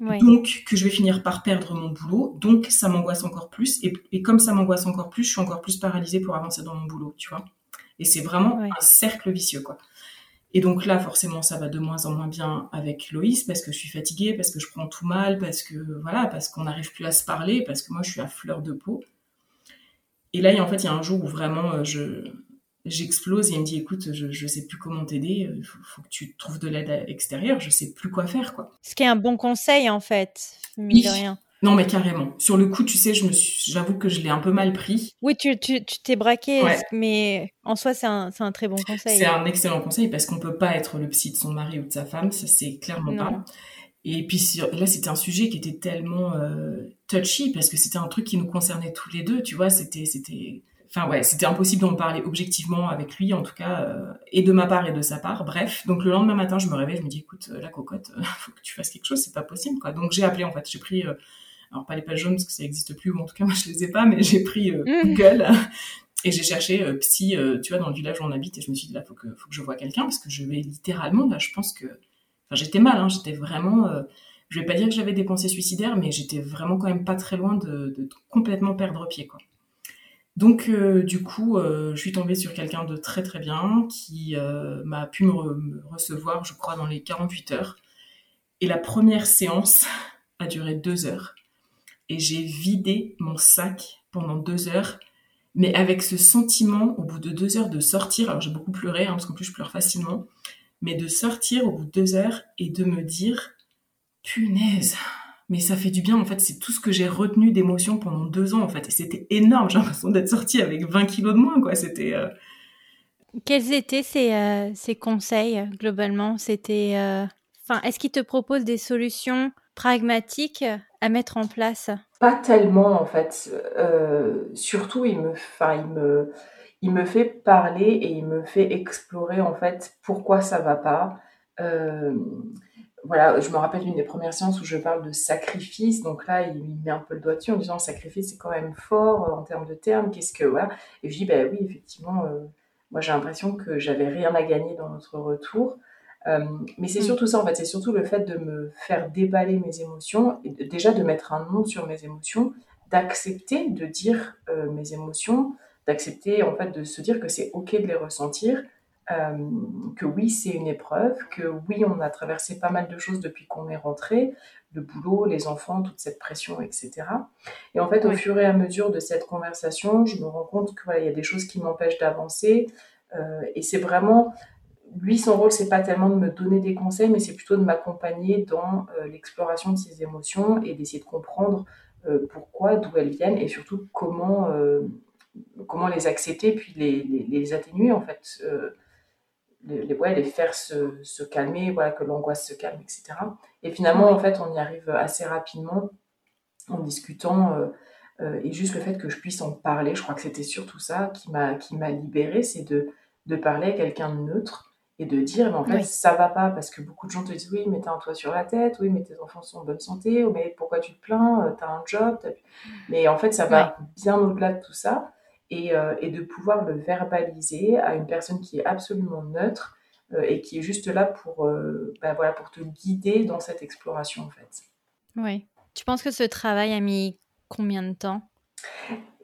Donc, que je vais finir par perdre mon boulot. Donc, ça m'angoisse encore plus. Et, comme ça m'angoisse encore plus, je suis encore plus paralysée pour avancer dans mon boulot, tu vois. Et c'est vraiment un cercle vicieux, quoi. Et donc là, forcément, ça va de moins en moins bien avec Loïs parce que je suis fatiguée, parce que je prends tout mal, parce que voilà, parce qu'on n'arrive plus à se parler, parce que moi, je suis à fleur de peau. Et là, en fait, il y a un jour où vraiment, euh, je, j'explose et il me dit écoute je je sais plus comment t'aider il faut, que tu trouves de l'aide extérieure je sais plus quoi faire quoi. Ce qui est un bon conseil en fait mine de rien non mais carrément. Sur le coup tu sais je me j'avoue que je l'ai un peu mal pris. Oui tu tu tu t'es braqué mais en soi c'est un c'est un très bon conseil. C'est un excellent conseil parce qu'on peut pas être le psy de son mari ou de sa femme ça c'est clairement pas. Et puis là, c'était un sujet qui était tellement euh, touchy parce que c'était un truc qui nous concernait tous les deux, tu vois. C'était, c'était, enfin ouais, c'était impossible d'en parler objectivement avec lui, en tout cas, euh, et de ma part et de sa part. Bref, donc le lendemain matin, je me réveille, je me dis, écoute, euh, la cocotte, euh, [laughs] faut que tu fasses quelque chose, c'est pas possible, quoi. Donc j'ai appelé, en fait, j'ai pris, alors pas les pages jaunes parce que ça n'existe plus, ou en tout cas [laughs] moi je les ai pas, mais j'ai pris mmh. Google [laughs] et j'ai cherché psy, tu vois, dans le village où on habite, et je me suis dit là, faut que, faut que je vois quelqu'un parce que je vais littéralement, là, je pense que, enfin j'étais mal, hein, j'étais vraiment je vais pas dire que j'avais des pensées suicidaires, mais j'étais vraiment quand même pas très loin de, de complètement perdre pied, quoi. Donc euh, du coup, euh, je suis tombée sur quelqu'un de très très bien qui euh, m'a pu me, recevoir, je crois, dans les 48 heures. Et la première séance [laughs] a duré deux heures. Et j'ai vidé mon sac pendant deux heures, mais avec ce sentiment, au bout de deux heures, de sortir. Alors j'ai beaucoup pleuré, hein, parce qu'en plus je pleure facilement, mais de sortir au bout de deux heures et de me dire, punaise, mais ça fait du bien en fait c'est tout ce que j'ai retenu d'émotions pendant deux ans en fait. C'était énorme j'ai l'impression d'être sortie avec 20 kilos de moins quoi. C'était euh, quels étaient ces, euh, conseils globalement? C'était euh, est-ce qu'ils te proposent des solutions pragmatiques mettre en place pas tellement en fait surtout il me il me il me fait parler et il me fait explorer en fait pourquoi ça va pas. Euh, voilà, je me rappelle d'une des premières séances où je parle de sacrifice. Donc là, il met un peu le doigt dessus en disant sacrifice, c'est quand même fort euh, en termes de termes. Qu'est-ce que voilà Et je dis ben oui, effectivement, euh, moi j'ai l'impression que j'avais rien à gagner dans notre retour. Mais c'est mm. surtout ça en fait, c'est surtout le fait de me faire déballer mes émotions et déjà de mettre un nom sur mes émotions, d'accepter de dire mes émotions, d'accepter en fait de se dire que c'est ok de les ressentir, euh, que oui c'est une épreuve, que oui on a traversé pas mal de choses depuis qu'on est rentré, le boulot, les enfants, toute cette pression, etc. Et en fait au fur et à mesure de cette conversation, je me rends compte que voilà il y a des choses qui m'empêchent d'avancer euh, et c'est vraiment lui, son rôle, c'est pas tellement de me donner des conseils, mais c'est plutôt de m'accompagner dans euh, l'exploration de ses émotions et d'essayer de comprendre pourquoi, d'où elles viennent et surtout comment comment les accepter, puis les, les, atténuer, en fait. Euh, les, les faire se, se, calmer, voilà, que l'angoisse se calme, etc. Et finalement, en fait, on y arrive assez rapidement en discutant. Euh, euh, et juste le fait que je puisse en parler, je crois que c'était surtout ça qui m'a qui m'a libérée, c'est de, de parler à quelqu'un de neutre et de dire, mais en fait, ça va pas, parce que beaucoup de gens te disent, oui, mais t'as un toit sur la tête, oui, mais tes enfants sont en bonne santé, mais pourquoi tu te plains, t'as un job, mais en fait, ça va bien au-delà de tout ça. Euh, et, de pouvoir le verbaliser à une personne qui est absolument neutre euh, et qui est juste là pour, euh, bah, voilà, pour te guider dans cette exploration en fait. Oui. Tu penses que ce travail a mis combien de temps?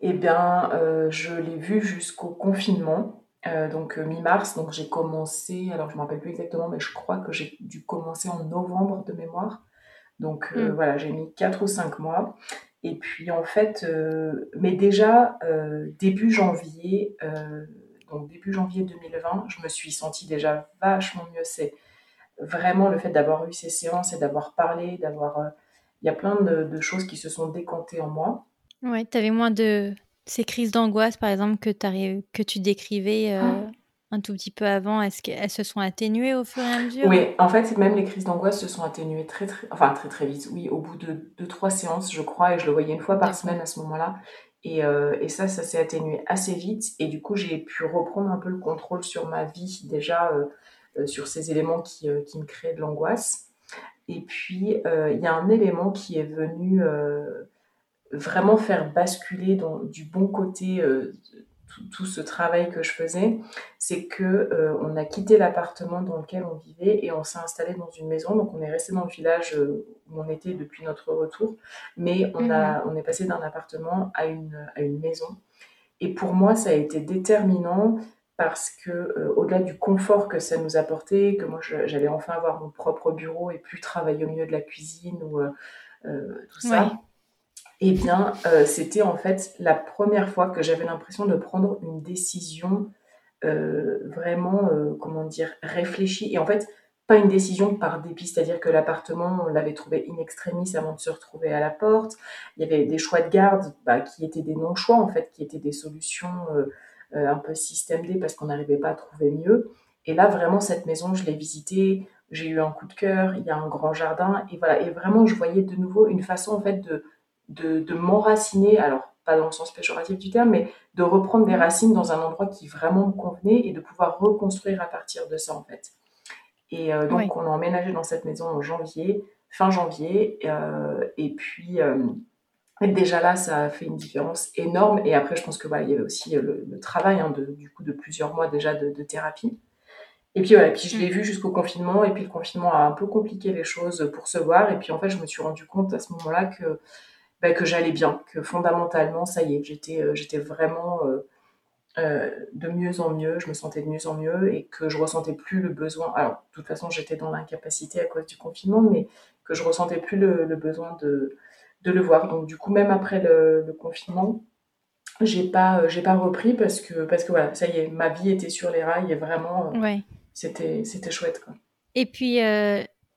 Eh bien, je l'ai vu jusqu'au confinement. Donc mi-mars, donc j'ai commencé, alors je ne me rappelle plus exactement, mais je crois que j'ai dû commencer en novembre de mémoire. Donc hmm. voilà, j'ai mis 4 ou 5 mois. Et puis en fait, euh, mais déjà euh, début janvier, euh, donc début janvier 2020, je me suis sentie déjà vachement mieux. C'est vraiment le fait d'avoir eu ces séances et d'avoir parlé, d'avoir, il y a plein de, choses qui se sont décantées en moi. Ouais, tu avais moins de ces crises d'angoisse, par exemple, que, que tu décrivais ah un tout petit peu avant, est-ce qu'elles se sont atténuées au fur et à mesure? Oui, en fait, même les crises d'angoisse se sont atténuées très, très, enfin, très, très vite. Oui, au bout de deux, trois séances, je crois, et je le voyais une fois par semaine à ce moment-là. Et, euh, et, ça, ça s'est atténué assez vite. Et du coup, j'ai pu reprendre un peu le contrôle sur ma vie, déjà, euh, euh, sur ces éléments qui, qui me créaient de l'angoisse. Et puis, il y a un élément qui est venu vraiment faire basculer dans, du bon côté tout, ce travail que je faisais, c'est que euh, on a quitté l'appartement dans lequel on vivait et on s'est installé dans une maison. Donc on est resté dans le village euh, où on était depuis notre retour, mais on, a, mhm. on est passé d'un appartement à une, à une maison. Et pour moi, ça a été déterminant parce que euh, au-delà du confort que ça nous apportait, que moi j'allais enfin avoir mon propre bureau et plus travailler au milieu de la cuisine ou tout ça. Eh bien, euh, c'était en fait la première fois que j'avais l'impression de prendre une décision euh, vraiment, euh, comment dire, réfléchie. Et en fait, pas une décision par dépit, c'est-à-dire que l'appartement, on l'avait trouvé in extremis avant de se retrouver à la porte. Il y avait des choix de garde bah, qui étaient des non-choix, en fait, qui étaient des solutions un peu système D parce qu'on n'arrivait pas à trouver mieux. Et là, vraiment, cette maison, je l'ai visitée, j'ai eu un coup de cœur, il y a un grand jardin, et voilà. Et vraiment, je voyais de nouveau une façon, en fait, de de, m'enraciner, alors pas dans le sens péjoratif du terme, mais de reprendre des racines dans un endroit qui vraiment me convenait et de pouvoir reconstruire à partir de ça en fait. Et euh, donc on a emménagé dans cette maison en janvier, fin janvier, euh, et puis euh, déjà là ça a fait une différence énorme. Et après je pense que voilà il y avait aussi le, travail hein, de, du coup de plusieurs mois déjà de, de thérapie. Et puis voilà, puis je l'ai vu jusqu'au confinement, et puis le confinement a un peu compliqué les choses pour se voir. Et puis en fait, je me suis rendu compte à ce moment-là que bah, que j'allais bien, que fondamentalement, ça y est, j'étais, euh, j'étais vraiment euh, euh, de mieux en mieux, je me sentais de mieux en mieux et que je ressentais plus le besoin. Alors, de toute façon, j'étais dans l'incapacité à cause du confinement, mais que je ressentais plus le, besoin de, de, le voir. Donc, du coup, même après le, confinement, j'ai pas, j'ai pas repris parce que, parce que voilà, ça y est, ma vie était sur les rails et vraiment, c'était, c'était chouette. Quoi. Et puis,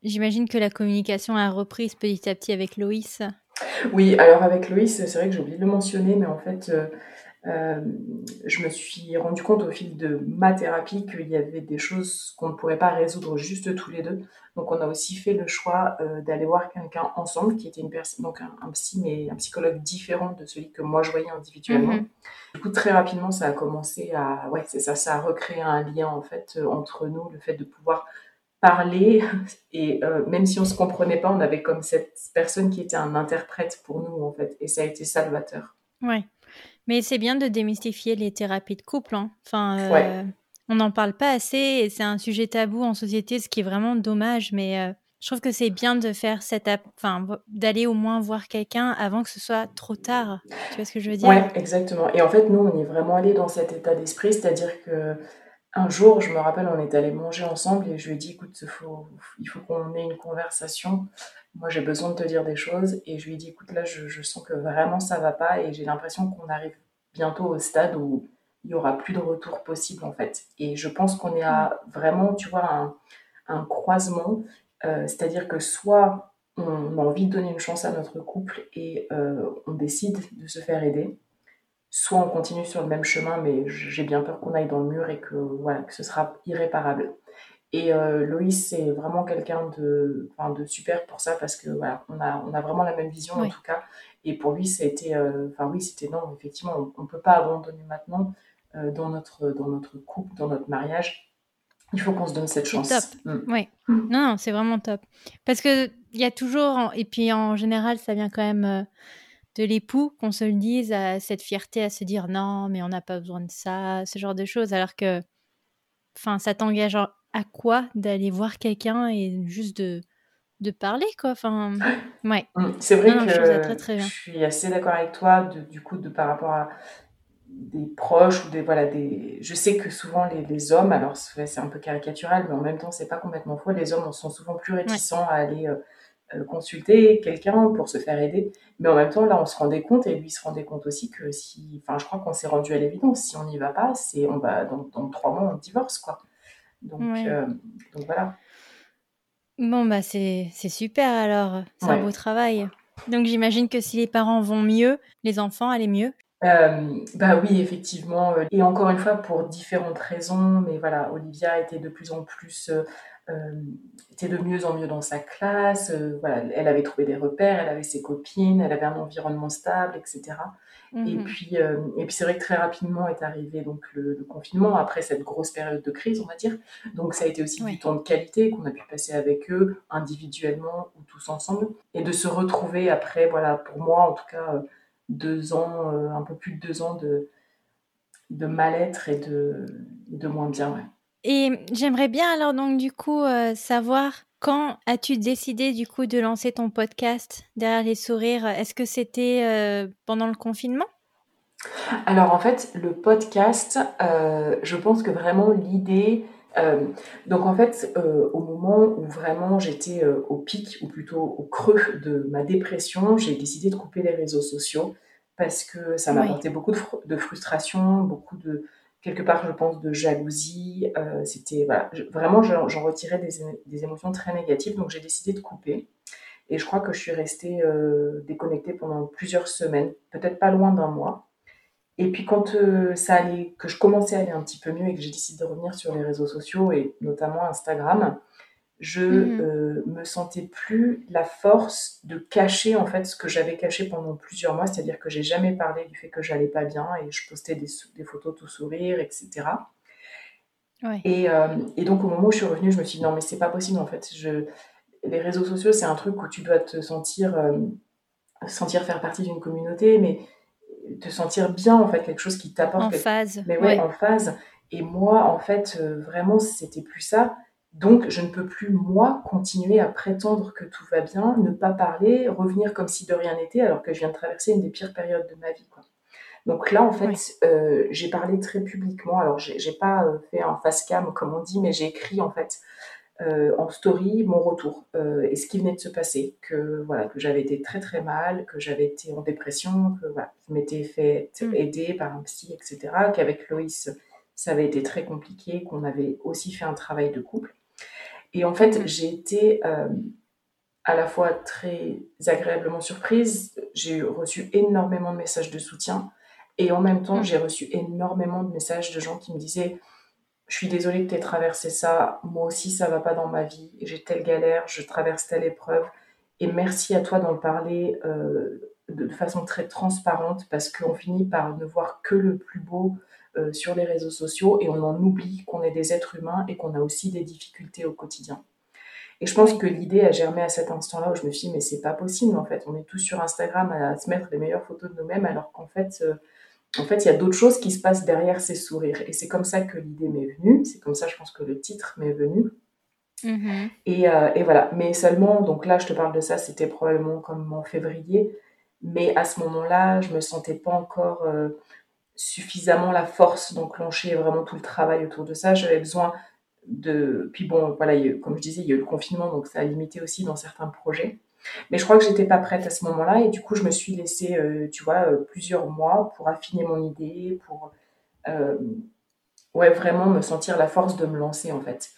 j'imagine que la communication a repris petit à petit avec Loïs. Oui, alors avec Loïs, c'est vrai que j'ai oublié de le mentionner, mais en fait, euh, euh, je me suis rendu compte au fil de ma thérapie qu'il y avait des choses qu'on ne pourrait pas résoudre juste tous les deux. Donc on a aussi fait le choix euh, d'aller voir quelqu'un ensemble, qui était une personne, donc un, psy, mais un psychologue différent de celui que moi je voyais individuellement. Mhm. Du coup, très rapidement, ça a commencé à, ouais, c'est ça, ça a recréé un lien en fait entre nous, le fait de pouvoir parler et euh, même si on se comprenait pas, on avait comme cette personne qui était un interprète pour nous en fait et ça a été salvateur. Ouais. Mais c'est bien de démystifier les thérapies de couple. Hein. Enfin, euh, on n'en parle pas assez et c'est un sujet tabou en société, ce qui est vraiment dommage. Mais euh, je trouve que c'est bien de faire cette, enfin, d'aller au moins voir quelqu'un avant que ce soit trop tard. Tu vois ce que je veux dire? Ouais, exactement. Et en fait, nous, on est vraiment allé dans cet état d'esprit, c'est-à-dire que un jour, je me rappelle, on est allé manger ensemble et je lui ai dit, écoute, faut, il faut qu'on ait une conversation. Moi, j'ai besoin de te dire des choses. Et je lui ai dit, écoute, là, je, sens que vraiment ça va pas et j'ai l'impression qu'on arrive bientôt au stade où il y aura plus de retour possible, en fait. Et je pense qu'on est à vraiment, tu vois, un, croisement. Euh, c'est-à-dire que soit on a envie de donner une chance à notre couple et euh, on décide de se faire aider, soit on continue sur le même chemin, mais j'ai bien peur qu'on aille dans le mur et que, voilà, que ce sera irréparable. Et euh, Loïs, c'est vraiment quelqu'un de, de super pour ça parce que voilà, on a, on a vraiment la même vision en tout cas. Et pour lui, ça a été, euh, enfin oui, c'était non, effectivement, on ne peut pas abandonner maintenant euh, dans, notre, dans notre couple, dans notre mariage. Il faut qu'on se donne cette chance. top. Mm. Oui. Non, non c'est vraiment top. Parce que il y a toujours, et puis en général, ça vient quand même de l'époux qu'on se le dise, à cette fierté à se dire non, mais on n'a pas besoin de ça, ce genre de choses, alors que, enfin, ça t'engage à quoi d'aller voir quelqu'un et juste de, de parler, quoi? Enfin, ouais. Mmh, c'est vrai que je, suis assez d'accord avec toi, du coup, de par rapport à des proches ou des voilà des je sais que souvent les, hommes alors c'est un peu caricatural mais en même temps c'est pas complètement faux les hommes sont souvent plus réticents à aller euh, consulter quelqu'un pour se faire aider. Mais en même temps, là, on se rendait compte, et lui se rendait compte aussi que si, enfin, je crois qu'on s'est rendu à l'évidence, si on n'y va pas, c'est, on va, dans, dans, trois mois, on divorce, quoi. Donc, euh, donc voilà. Bon, bah, c'est, c'est super alors, c'est un beau travail. Donc j'imagine que si les parents vont mieux, les enfants allaient mieux. Euh, bah oui, effectivement. Et encore une fois, pour différentes raisons, mais voilà, Olivia était de plus en plus euh, était de mieux en mieux dans sa classe. Euh, voilà, elle avait trouvé des repères, elle avait ses copines, elle avait un environnement stable, etc. Et mhm. puis, euh, et puis c'est vrai que très rapidement est arrivé donc le, confinement après cette grosse période de crise, on va dire. Donc ça a été aussi du temps de qualité qu'on a pu passer avec eux individuellement ou tous ensemble, et de se retrouver après, voilà, pour moi en tout cas, deux ans, un peu plus de deux ans de de mal-être et de, de moins bien. Ouais. Et j'aimerais bien alors donc du coup euh, savoir quand as-tu décidé du coup de lancer ton podcast derrière les sourires? Est-ce que c'était euh, pendant le confinement? Alors en fait le podcast, euh, je pense que vraiment l'idée, donc en fait au moment où vraiment j'étais au pic ou plutôt au creux de ma dépression, j'ai décidé de couper les réseaux sociaux parce que ça m'apportait beaucoup de frustration, beaucoup de quelque part, je pense, de jalousie. Euh, c'était vraiment, j'en retirais des, émotions très négatives, donc j'ai décidé de couper. Et je crois que je suis restée euh, déconnectée pendant plusieurs semaines, peut-être pas loin d'un mois. Et puis quand euh, ça allait, que je commençais à aller un petit peu mieux et que j'ai décidé de revenir sur les réseaux sociaux et notamment Instagram, je mhm. euh, me sentais plus la force de cacher en fait ce que j'avais caché pendant plusieurs mois, c'est-à-dire que j'ai jamais parlé du fait que j'allais pas bien et je postais des, des photos tout sourire, etc. Et, euh, et, donc au moment où je suis revenue, je me suis dit non mais c'est pas possible en fait. Je, les réseaux sociaux c'est un truc où tu dois te sentir, euh, sentir faire partie d'une communauté, mais te sentir bien en fait quelque chose qui t'apporte. En phase. Mais ouais, en phase. Et moi en fait vraiment c'était plus ça donc, je ne peux plus, moi, continuer à prétendre que tout va bien, ne pas parler, revenir comme si de rien n'était, alors que je viens de traverser une des pires périodes de ma vie. Quoi. Donc là, en fait, euh, j'ai parlé très publiquement. Alors, j'ai pas euh, fait un face cam, comme on dit, mais j'ai écrit, en fait, euh, en story, mon retour et ce qui venait de se passer. Que, voilà, que j'avais été très, très mal, que j'avais été en dépression, que voilà, je m'étais fait mm. aider par un psy, etc. Qu'avec Loïs, ça avait été très compliqué, qu'on avait aussi fait un travail de couple. Et en fait, j'ai été euh, à la fois très agréablement surprise. J'ai reçu énormément de messages de soutien. Et en même temps, mm. j'ai reçu énormément de messages de gens qui me disaient Je suis désolée que tu aies traversé ça, moi aussi ça va pas dans ma vie, j'ai telle galère, je traverse telle épreuve. Et merci à toi d'en parler euh, de, façon très transparente parce qu'on finit par ne voir que le plus beau euh, sur les réseaux sociaux et on en oublie qu'on est des êtres humains et qu'on a aussi des difficultés au quotidien. Et je pense que l'idée a germé à cet instant-là où je me suis dit, mais c'est pas possible en fait. On est tous sur Instagram à se mettre les meilleures photos de nous-mêmes alors qu'en fait, euh, en fait, il y a d'autres choses qui se passent derrière ces sourires. Et c'est comme ça que l'idée m'est venue. C'est comme ça, je pense que le titre m'est venu. Mm-hmm. Et, euh, et, voilà. Mais seulement, donc là, je te parle de ça, c'était probablement comme en février. Mais à ce moment-là, je me sentais pas encore euh, suffisamment la force d'enclencher vraiment tout le travail autour de ça. J'avais besoin de. Puis bon, voilà, comme je disais, il y a eu le confinement, donc ça a limité aussi dans certains projets. Mais je crois que j'étais pas prête à ce moment-là et du coup, je me suis laissée, euh, tu vois, euh, plusieurs mois pour affiner mon idée, pour ouais, vraiment me sentir la force de me lancer en fait.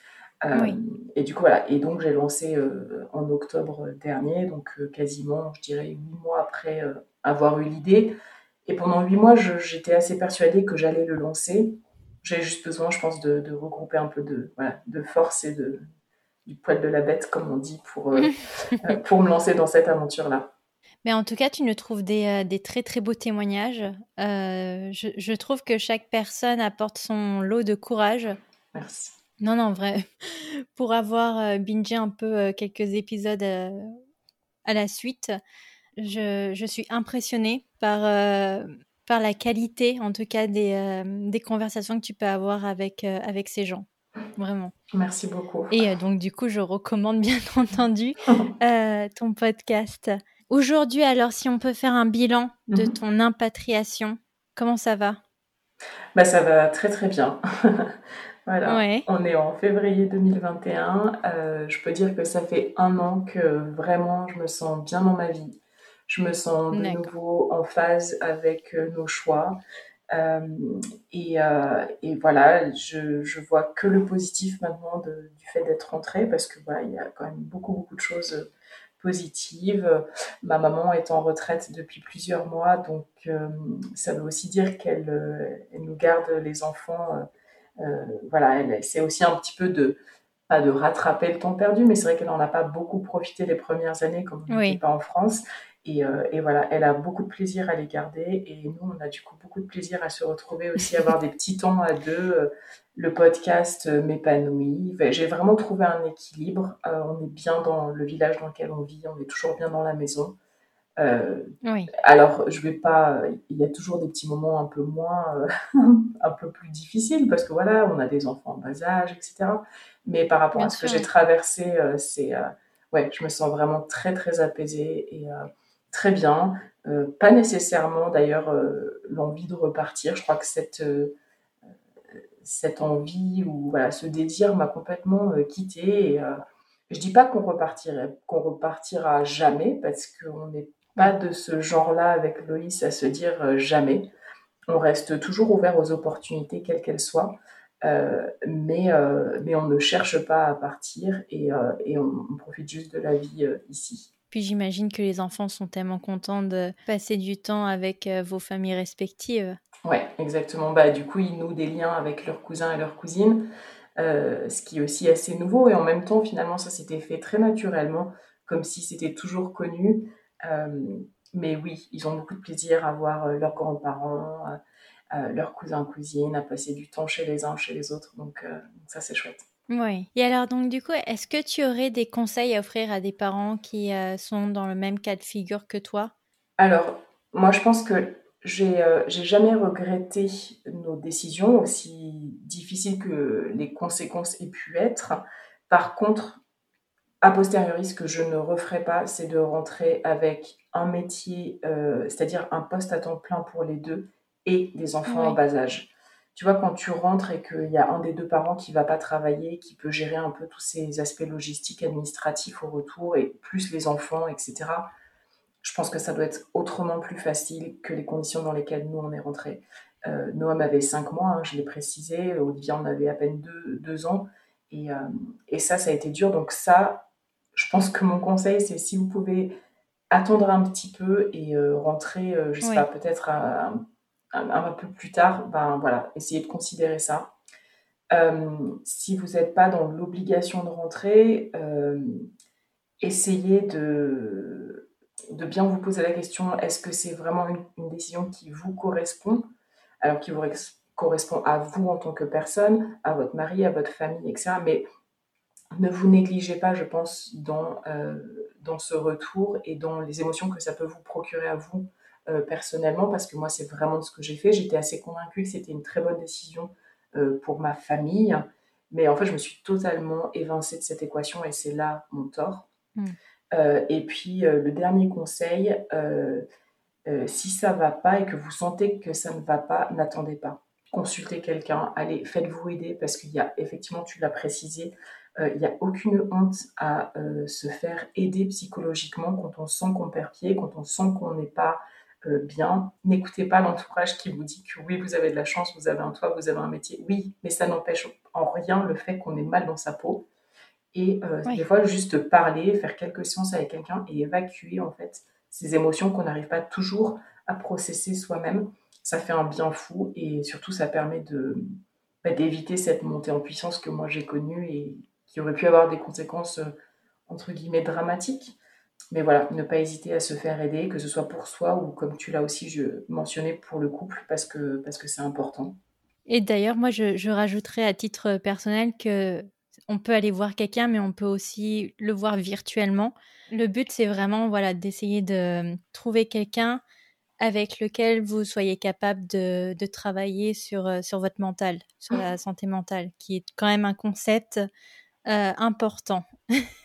Et du coup, voilà. Et donc, j'ai lancé en octobre dernier, donc quasiment, je dirais, huit mois après avoir eu l'idée. Et pendant huit mois, j'étais assez persuadée que j'allais le lancer. J'avais juste besoin, je pense, de, regrouper un peu de, voilà, de force et de, du poil de la bête, comme on dit, pour, euh, [laughs] euh, pour me lancer dans cette aventure-là. Mais en tout cas, tu nous trouves des, euh, des très très beaux témoignages. je, je, trouve que chaque personne apporte son lot de courage. Merci. Non, non, vrai. [laughs] Pour avoir bingé un peu quelques épisodes à la suite, je, je suis impressionnée par, euh, par la qualité, en tout cas, des, euh, des conversations que tu peux avoir avec, euh, avec ces gens. Vraiment. Merci beaucoup. Et donc, du coup, je recommande bien [laughs] entendu [laughs] ton podcast. Aujourd'hui, alors, si on peut faire un bilan de mhm. ton impatriation, comment ça va? Bah, Ça va très, très bien. [laughs] voilà. On est en février 2021. je peux dire que ça fait un an que vraiment, je me sens bien dans ma vie je me sens de nouveau en phase avec euh, nos choix. Euh, et, euh, et, voilà, je, je, vois que le positif maintenant du fait d'être rentrée parce que voilà, il y a quand même beaucoup, beaucoup de choses positives. Ma maman est en retraite depuis plusieurs mois, donc ça veut aussi dire qu'elle elle nous garde les enfants. voilà, elle c'est aussi un petit peu de pas de rattraper le temps perdu, mais c'est vrai qu'elle n'en a pas beaucoup profité les premières années comme on n'était pas en France. Euh, et, voilà, elle a beaucoup de plaisir à les garder et nous, on a du coup beaucoup de plaisir à se retrouver aussi, avoir des petits temps à deux. Euh, le podcast euh, m'épanouit. J'ai vraiment trouvé un équilibre. on est bien dans le village dans lequel on vit, on est toujours bien dans la maison. oui. Alors, je vais pas. Il y a toujours des petits moments un peu moins, [laughs] un peu plus difficiles parce que voilà, on a des enfants en bas âge, etc. Mais par rapport à ce que j'ai traversé, c'est ouais, je me sens vraiment très très apaisée et très bien. Euh, pas nécessairement d'ailleurs euh, l'envie de repartir. Je crois que cette, euh, cette envie ou ce désir m'a complètement quitté. Et, je dis pas qu'on repartirait, qu'on repartira jamais parce qu'on n'est pas de ce genre-là avec Loïs à se dire jamais. On reste toujours ouvert aux opportunités, quelles qu'elles soient. mais, mais on ne cherche pas à partir et, on, profite juste de la vie ici. Puis j'imagine que les enfants sont tellement contents de passer du temps avec euh, vos familles respectives. Ouais, exactement. Bah, du coup, ils nouent des liens avec leurs cousins et leurs cousines, euh, ce qui est aussi assez nouveau. Et en même temps, finalement, ça s'était fait très naturellement, comme si c'était toujours connu. Euh, mais oui, ils ont beaucoup de plaisir à voir leurs grands-parents, leurs cousins, cousines, à passer du temps chez les uns, chez les autres. Donc, ça, c'est chouette. Oui. Et alors, donc, du coup, est-ce que tu aurais des conseils à offrir à des parents qui euh, sont dans le même cas de figure que toi? Alors, moi, je pense que j'ai euh, jamais regretté nos décisions, aussi difficiles que les conséquences aient pu être. Par contre, a posteriori, ce que je ne referai pas, c'est de rentrer avec un métier, euh, c'est-à-dire un poste à temps plein pour les deux et des enfants en bas âge tu vois, quand tu rentres et qu'il y a un des deux parents qui va pas travailler, qui peut gérer un peu tous ces aspects logistiques, administratifs au retour, et plus les enfants, etc., je pense que ça doit être autrement plus facile que les conditions dans lesquelles nous, on est rentrés. Euh, Noam avait cinq mois, hein, je l'ai précisé, Olivia en avait à peine deux, deux ans, et, euh, et, ça, ça a été dur. Donc ça, je pense que mon conseil, c'est si vous pouvez attendre un petit peu et euh, rentrer, je sais pas, peut-être à un, peu plus tard, ben voilà, essayez de considérer ça. si vous n'êtes pas dans l'obligation de rentrer, essayez de, bien vous poser la question est-ce que c'est vraiment une, décision qui vous correspond? Alors, qui vous correspond à vous en tant que personne, à votre mari, à votre famille, etc. Mais ne vous négligez pas, je pense, euh, dans ce retour et dans les émotions que ça peut vous procurer à vous euh, personnellement, parce que moi, c'est vraiment ce que j'ai fait. J'étais assez convaincue que c'était une très bonne décision euh, pour ma famille, mais en fait, je me suis totalement évincée de cette équation et c'est là mon tort. Mm. et puis, le dernier conseil, si ça va pas et que vous sentez que ça ne va pas, n'attendez pas. Consultez quelqu'un, allez, faites-vous aider parce qu'il y a effectivement, tu l'as précisé, il euh, n'y a aucune honte à euh, se faire aider psychologiquement quand on sent qu'on perd pied, quand on sent qu'on n'est pas euh, bien. N'écoutez pas l'entourage qui vous dit que oui, vous avez de la chance, vous avez un toit, vous avez un métier. Oui, mais ça n'empêche en rien le fait qu'on est mal dans sa peau. Et des fois, juste parler, faire quelques séances avec quelqu'un et évacuer en fait ces émotions qu'on n'arrive pas toujours à processer soi-même, ça fait un bien fou et surtout ça permet de bah, d'éviter cette montée en puissance que moi j'ai connue et, qui aurait pu avoir des conséquences euh, entre guillemets dramatiques. Mais voilà, ne pas hésiter à se faire aider, que ce soit pour soi ou comme tu l'as aussi mentionné pour le couple, parce que parce que c'est important. Et d'ailleurs, moi, je, je rajouterais à titre personnel que on peut aller voir quelqu'un, mais on peut aussi le voir virtuellement. Le but, c'est vraiment voilà d'essayer de trouver quelqu'un avec lequel vous soyez capable de, de, travailler sur, euh, sur votre mental, sur la santé mentale, qui est quand même un concept euh, important.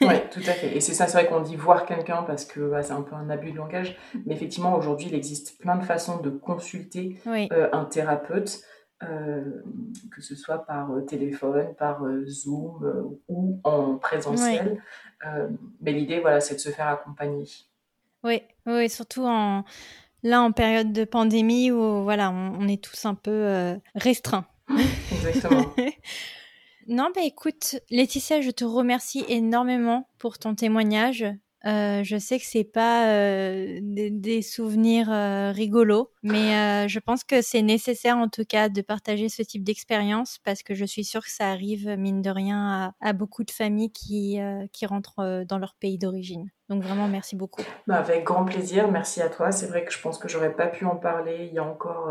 Oui, tout à fait. Et c'est ça, c'est vrai qu'on dit voir quelqu'un parce que bah, c'est un peu un abus de langage. Mais effectivement, aujourd'hui, il existe plein de façons de consulter euh, un thérapeute, euh, que ce soit par téléphone, par Zoom ou en présentiel. mais l'idée, voilà, c'est de se faire accompagner. Oui, oui, surtout en là en période de pandémie où voilà, on est tous un peu restreints. Exactement. [laughs] Non, bah écoute, Laetitia, je te remercie énormément pour ton témoignage. Euh, je sais que c'est pas euh, des, souvenirs euh, rigolos, mais je pense que c'est nécessaire en tout cas de partager ce type d'expérience parce que je suis sûre que ça arrive mine de rien à, beaucoup de familles qui, qui rentrent dans leur pays d'origine. Donc vraiment merci beaucoup. Bah, avec grand plaisir, merci à toi. C'est vrai que je pense que j'aurais pas pu en parler il y a encore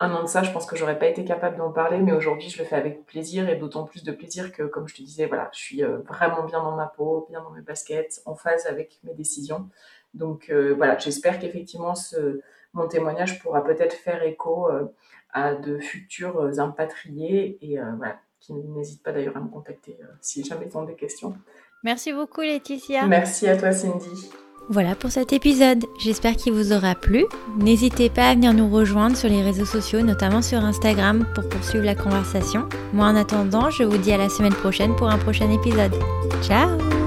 un an de ça, je pense que j'aurais pas été capable d'en parler, mais aujourd'hui, je le fais avec plaisir et d'autant plus de plaisir que, comme je te disais, voilà, je suis euh, vraiment bien dans ma peau, bien dans mes baskets, en phase avec mes décisions. Donc euh, voilà, j'espère qu'effectivement, ce, mon témoignage pourra peut-être faire écho euh, à de futurs impatriés et voilà, qui n'hésitent pas d'ailleurs à me contacter si jamais ils ont des questions. Merci beaucoup, Laetitia. Merci à toi, Cindy. Voilà pour cet épisode, j'espère qu'il vous aura plu. N'hésitez pas à venir nous rejoindre sur les réseaux sociaux, notamment sur Instagram, pour poursuivre la conversation. Moi en attendant, je vous dis à la semaine prochaine pour un prochain épisode. Ciao